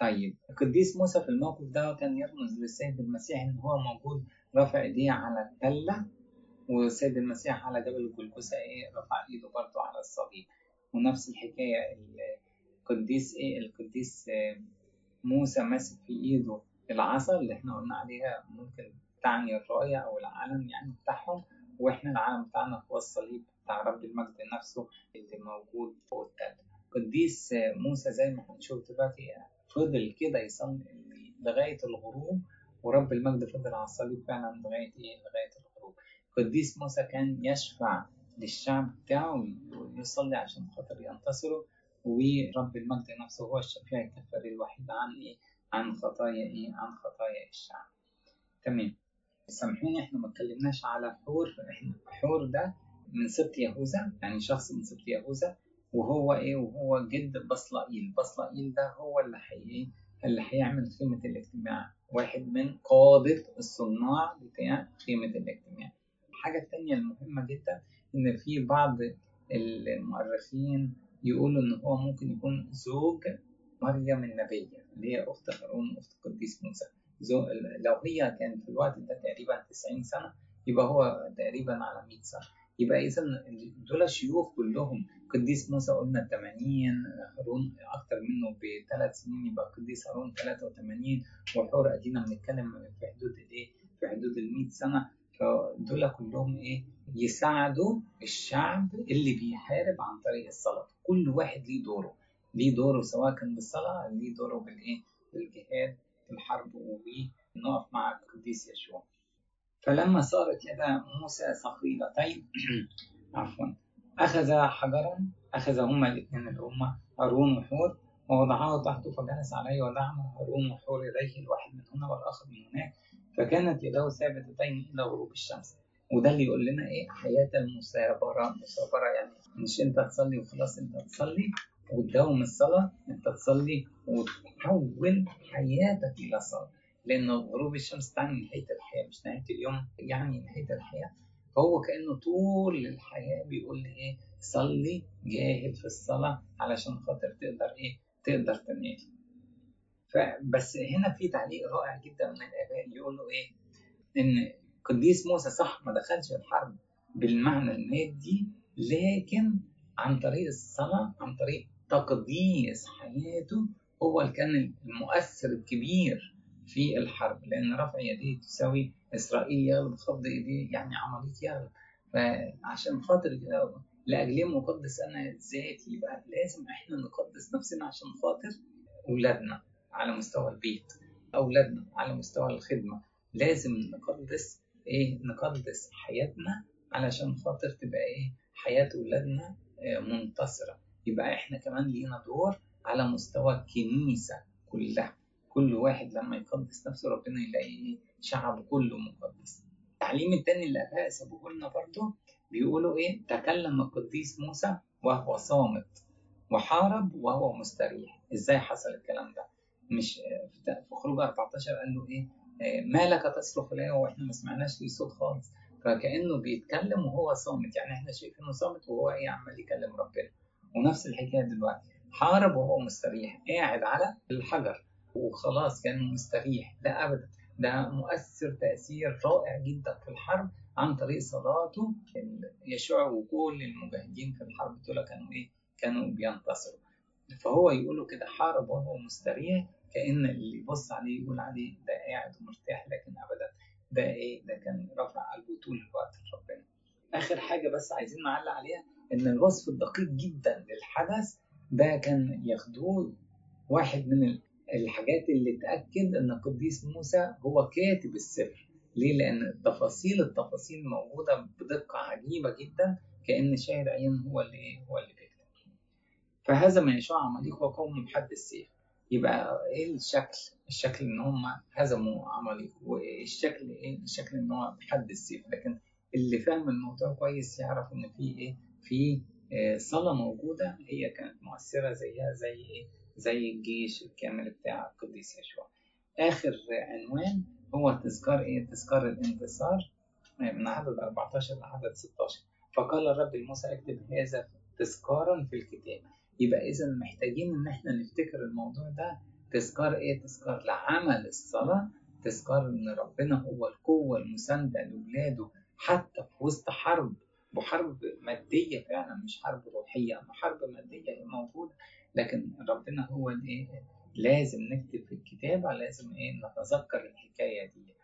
طيب القديس موسى في الموقف ده كان يرمز للسيد المسيح إن هو موجود رافع إيديه على التلة والسيد المسيح على جبل الجلجثة إيه رفع إيده برضه على الصليب ونفس الحكاية القديس إيه؟ القديس موسى ماسك في إيده العصا اللي إحنا قلنا عليها ممكن تعني الراية أو العلم يعني بتاعهم وإحنا العلم بتاعنا هو الصليب بتاع رب المجد نفسه اللي موجود فوق التل قديس موسى زي ما هنشوف دلوقتي فضل كده يصلي لغاية الغروب ورب المجد فضل على الصليب فعلا لغاية إيه؟ لغاية الغروب. قديس موسى كان يشفع للشعب بتاعه ويصلي عشان خاطر ينتصروا. ورب المجد نفسه هو الشفيع الكفاري الوحيد عن إيه عن خطايا إيه عن خطايا الشعب. تمام. سامحوني إحنا ما اتكلمناش على حور إحنا حور ده من سبط يهوذا يعني شخص من سبط يهوذا وهو إيه؟ وهو جد بصلائيل. بصلائيل ده هو اللي حي اللي هيعمل خيمة الاجتماع. واحد من قادة الصناع بتاع خيمة الاجتماع. الحاجة التانية المهمة جدا إن في بعض المؤرخين يقولوا إن هو ممكن يكون زوج مريم النبية اللي هي أخت هارون أخت القديس موسى. لو هي كانت في الوقت ده تقريبا 90 سنة يبقى هو تقريبا على 100 سنة. يبقى إذا دول شيوخ كلهم قديس موسى قلنا 80 هارون أكتر منه بثلاث سنين يبقى قديس هارون 83 وحور أدينا بنتكلم في حدود الإيه؟ في حدود ال 100 سنة. فدول كلهم إيه؟ يساعدوا الشعب اللي بيحارب عن طريق الصلاة كل واحد ليه دوره ليه دوره سواء كان بالصلاة ليه دوره بالإيه؟ بالجهاد في الحرب ونقف مع القديس يشوع فلما صار كده موسى صقيلتين <clears throat> عفوا أخذ حجرا أخذ هما الاثنين اللي هما هارون وحور ووضعه تحته فجلس عليه ودعم هارون وحور يديه الواحد من هنا والآخر من هناك فكانت يداه ثابتتين إلى غروب الشمس. وده اللي يقول لنا إيه؟ حياة المثابرة المثابرة يعني مش أنت تصلي وخلاص أنت تصلي وتداوم الصلاة أنت تصلي وتحول حياتك إلى صلاة. لأن غروب الشمس تعني نهاية الحياة مش نهاية اليوم. يعني نهاية الحياة فهو كأنه طول الحياة بيقول لي إيه؟ صلي جاهد في الصلاة علشان خاطر تقدر إيه؟ تقدر تنال فبس هنا في تعليق رائع جدا من الآباء يقولوا إيه؟ إن قديس موسى صح ما دخلش الحرب بالمعنى المادي لكن عن طريق الصلاة عن طريق تقديس حياته هو اللي كان المؤثر الكبير في الحرب لأن رفع يديه تساوي إسرائيل يغلب خفض إيديه يعني عملية يغلب فعشان خاطر لأجل مقدس أنا ذاتي يبقى لازم إحنا نقدس نفسنا عشان خاطر أولادنا على مستوى البيت أولادنا على مستوى الخدمة. لازم نقدس إيه؟ نقدس حياتنا علشان خاطر تبقى إيه؟ حياة أولادنا منتصرة. يبقى إحنا كمان لينا دور على مستوى الكنيسة كلها. كل واحد لما يقدس نفسه ربنا يلاقي إيه؟ شعب كله مقدس. التعليم التاني اللي الاباء سابوه لنا برضه بيقولوا إيه؟ تكلم القديس موسى وهو صامت وحارب وهو مستريح. إزاي حصل الكلام ده؟ مش في خروج 14 قال له إيه ما لك تصرخ اليه وإحنا ما سمعناش ليه صوت خالص. فكأنه بيتكلم وهو صامت. يعني إحنا شايفينه صامت وهو إيه عمال يكلم ربنا. ونفس الحكاية دلوقتي. حارب وهو مستريح قاعد على الحجر وخلاص كان مستريح. لا ابدا. ده مؤثر تأثير رائع جدا في الحرب عن طريق صلاته. يشوع وكل المجاهدين في الحرب دول كانوا إيه؟ كانوا بينتصروا. فهو يقولوا كده حارب وهو مستريح كأن اللي يبص عليه يقول عليه ده قاعد ومرتاح لكن ابدا ده إيه؟ ده كان رافع قلبه طول الوقت لربنا. آخر حاجة بس عايزين نعلق عليها إن الوصف الدقيق جدا للحدث ده كان ياخدوه واحد من الحاجات اللي تأكد أن القديس موسى هو كاتب السفر ليه؟ لأن التفاصيل التفاصيل موجودة بدقة عجيبة جدا كأن شاهد عيان هو اللي هو اللي ما يشاء عمليق وقوم بحد السيف يبقى إيه الشكل؟ الشكل إن هم هزموا عمليق والشكل إيه؟ الشكل إن هو بحد السيف لكن اللي فاهم الموضوع كويس يعرف إن في إيه؟ في آه، صلاة موجودة هي كانت مؤثرة زيها زي إيه؟ زي الجيش الكامل بتاع القديس يشوع. آخر عنوان هو تذكار إيه؟ تذكار الانتصار. من عدد 14 لعدد 16 فقال الرب لموسى اكتب هذا تذكارا في الكتاب. يبقى اذا محتاجين إن إحنا نفتكر الموضوع ده تذكار إيه؟ تذكار لعمل الصلاة تذكار إن ربنا هو القوة المساندة لولاده حتى في وسط حرب وحرب مادية فعلا مش حرب روحية أما حرب مادية موجودة. لكن ربنا هو الايه لازم نكتب في الكتاب لازم إيه؟ نتذكر الحكاية دي.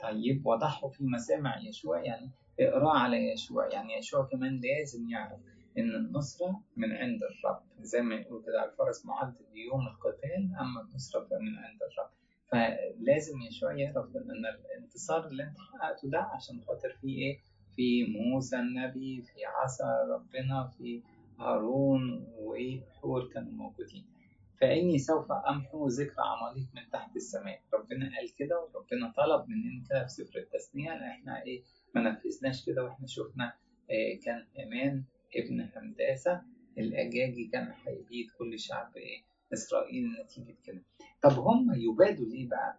طيب وضحوا في مسامع يشوع يعني اقراه على يشوع يعني يشوع كمان لازم يعرف. إن النصرة من عند الرب. زي ما يقول كده الفرس معد ليوم القتال أما النصرة فمن عند الرب. فلازم يشوع يعرف إن الانتصار اللي أنت حققته ده عشان خاطر فيه إيه؟ في موسى النبي في عصا ربنا في هارون وإيه؟ حور كانوا موجودين. فإني سوف أمحو ذكر عماليق من تحت السماء. ربنا قال كده وربنا طلب مننا كده في سفر التثنية إحنا إيه؟ ما نفذناش كده وإحنا شفنا إيه كان إيمان ابن هنداسة الأجاجي كان هيبيد كل شعب إيه إسرائيل نتيجة كده. طب هم يبادوا ليه بقى؟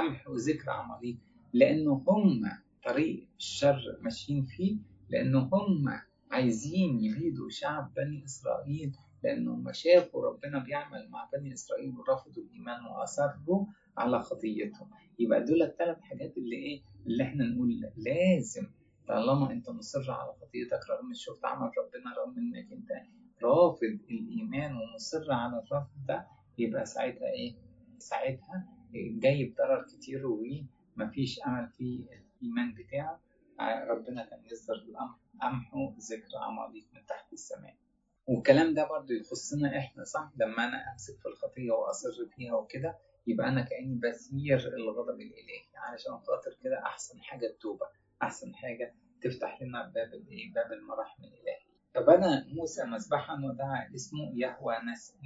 أمحوا ذكر عماليق؟ لأنه هم طريق الشر ماشيين فيه لأنه هم عايزين يبيدوا شعب بني إسرائيل لأنهم شافوا ربنا بيعمل مع بني إسرائيل ورفضوا الإيمان وأصروا على خطيتهم يبقى دول الثلاث حاجات اللي إيه؟ اللي إحنا نقول لازم طالما أنت مصر على خطيتك رغم شفت عمل ربنا رغم إنك أنت رافض الإيمان ومصر على الرفض ده يبقى ساعتها إيه؟ ساعتها جاي بضرر كتير ومفيش أمل في الإيمان بتاعه ربنا كان يصدر الأمر امحو ذكر عماليق من تحت السماء. والكلام ده برضو يخصنا إحنا صح؟ لما أنا أمسك في الخطيه وأصر فيها وكده يبقى أنا كأني بسير الغضب الإلهي علشان خاطر كده أحسن حاجة التوبة. أحسن حاجة تفتح لنا باب الإيه؟ باب المراحم الالهيه فبنى موسى مذبحا ودعا اسمه يهوى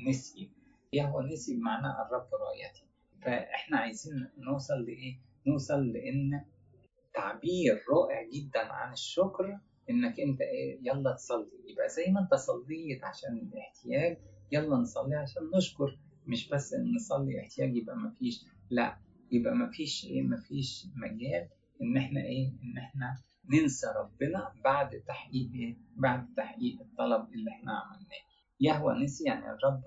نسي. يهوى نسي بمعنى الرب رايتي فإحنا عايزين نوصل لإيه؟ نوصل لإن تعبير رائع جدا عن الشكر إنك أنت إيه؟ يلا تصلي. يبقى زي ما أنت صليت عشان الاحتياج يلا نصلي عشان نشكر. مش بس نصلي احتياج يبقى مفيش لا يبقى مفيش إيه؟ مفيش مجال إن إحنا إيه إن إحنا ننسى ربنا بعد تحقيق إيه بعد تحقيق الطلب اللي إحنا عملناه يهوى نسي يعني الرب؟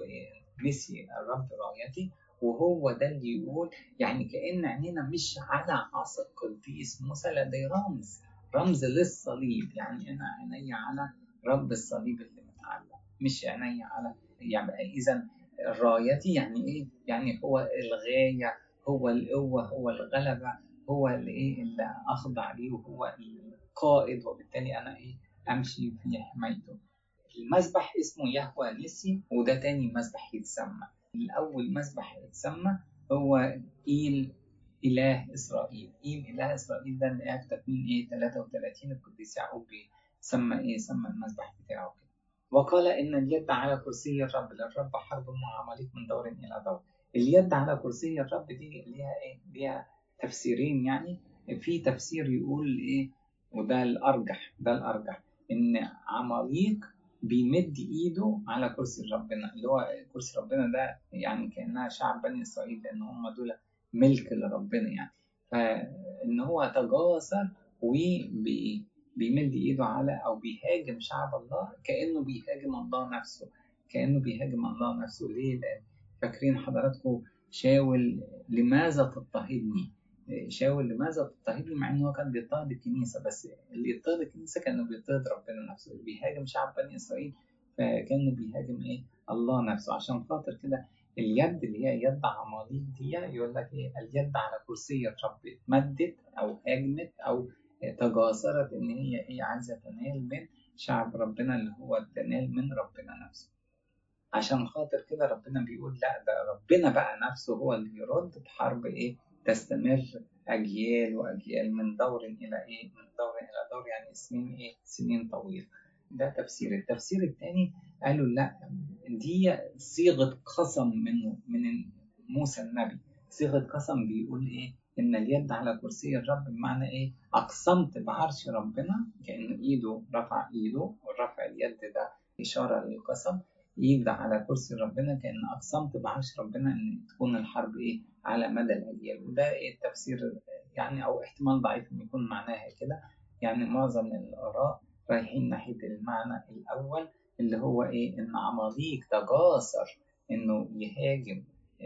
نسي الرب رايتي وهو ده اللي يقول يعني كأن عينينا مش على عصا القديس موسى لا ده رمز رمز للصليب يعني أنا عيني على رب الصليب اللي متعلق مش عيني على يعني إذا رايتي يعني إيه؟ يعني هو الغاية هو القوة هو الغلبة هو اللي إيه اللي أخضع ليه وهو القائد وبالتالي أنا إيه أمشي في حمايته. المذبح اسمه يهوى نسي وده تاني مذبح يتسمى. الأول مذبح يتسمى هو إيل إله إسرائيل. إيل إله إسرائيل ده اللي في تكوين إيه 33 القديس يعقوب سمى إيه سمى المذبح بتاعه كده. وقال إن اليد على كرسي الرب للرب حرب مع عماليق من دور إلى دور. اليد على كرسي الرب دي ليها إيه ليها تفسيرين يعني في تفسير يقول إيه وده الأرجح ده الأرجح إن عماليق بيمد إيده على كرسي ربنا اللي هو كرسي ربنا ده يعني كأنها شعب بني إسرائيل لأن هم دول ملك لربنا يعني. فإن هو تجاسر وبيمد إيده على أو بيهاجم شعب الله كأنه بيهاجم الله نفسه كأنه بيهاجم الله نفسه. ليه؟ لأن فاكرين حضراتكم شاول لماذا تضطهدني؟ شاول لماذا تضطهدني مع ان هو كان بيضطهد الكنيسة بس اللي يضطهد الكنيسة كأنه بيضطهد ربنا نفسه اللي بيهاجم شعب بني إسرائيل فكأنه بيهاجم إيه؟ الله نفسه. عشان خاطر كده اليد اللي هي يد عماليق دي يقول لك إيه؟ اليد على كرسي الرب اتمدت أو هاجمت أو تجاسرت إن هي إيه؟ عايزة تنال من شعب ربنا اللي هو تنال من ربنا نفسه. عشان خاطر كده ربنا بيقول لا ده ربنا بقى نفسه هو اللي يرد بحرب إيه؟ تستمر أجيال وأجيال من دور إلى إيه؟ من دور إلى دور يعني سنين إيه؟ سنين طويلة. ده تفسير. التفسير الثاني قالوا لا دي صيغة قسم منه من موسى النبي. صيغة قسم بيقول إيه؟ إن اليد على كرسي الرب بمعنى إيه؟ أقسمت بعرش ربنا كأن إيده رفع إيده ورفع اليد ده إشارة للقسم. إيد على كرسي ربنا كأن أقسمت بعرش ربنا إن تكون الحرب إيه على مدى الأجيال. وده إيه التفسير يعني أو احتمال ضعيف إن يكون معناها كده. يعني معظم الآراء رايحين ناحية المعنى الأول اللي هو إيه إن عماليق تجاسر إنه يهاجم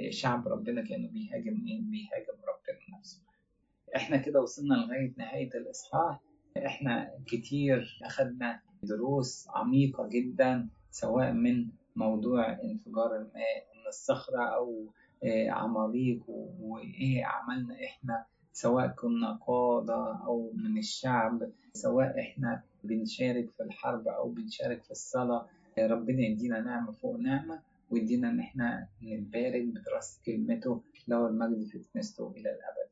شعب ربنا كأنه بيهاجم إيه؟ بيهاجم ربنا نفسه. إحنا كده وصلنا لغاية نهاية الإصحاح. إحنا كتير أخدنا دروس عميقة جدا سواء من موضوع انفجار الماء من الصخرة أو عماليق وإيه عملنا إحنا سواء كنا قادة أو من الشعب سواء إحنا بنشارك في الحرب أو بنشارك في الصلاة ربنا يدينا نعمة فوق نعمة ويدينا إن إحنا نتبارك بدراسة كلمته له المجد في كنيسته إلى الأبد.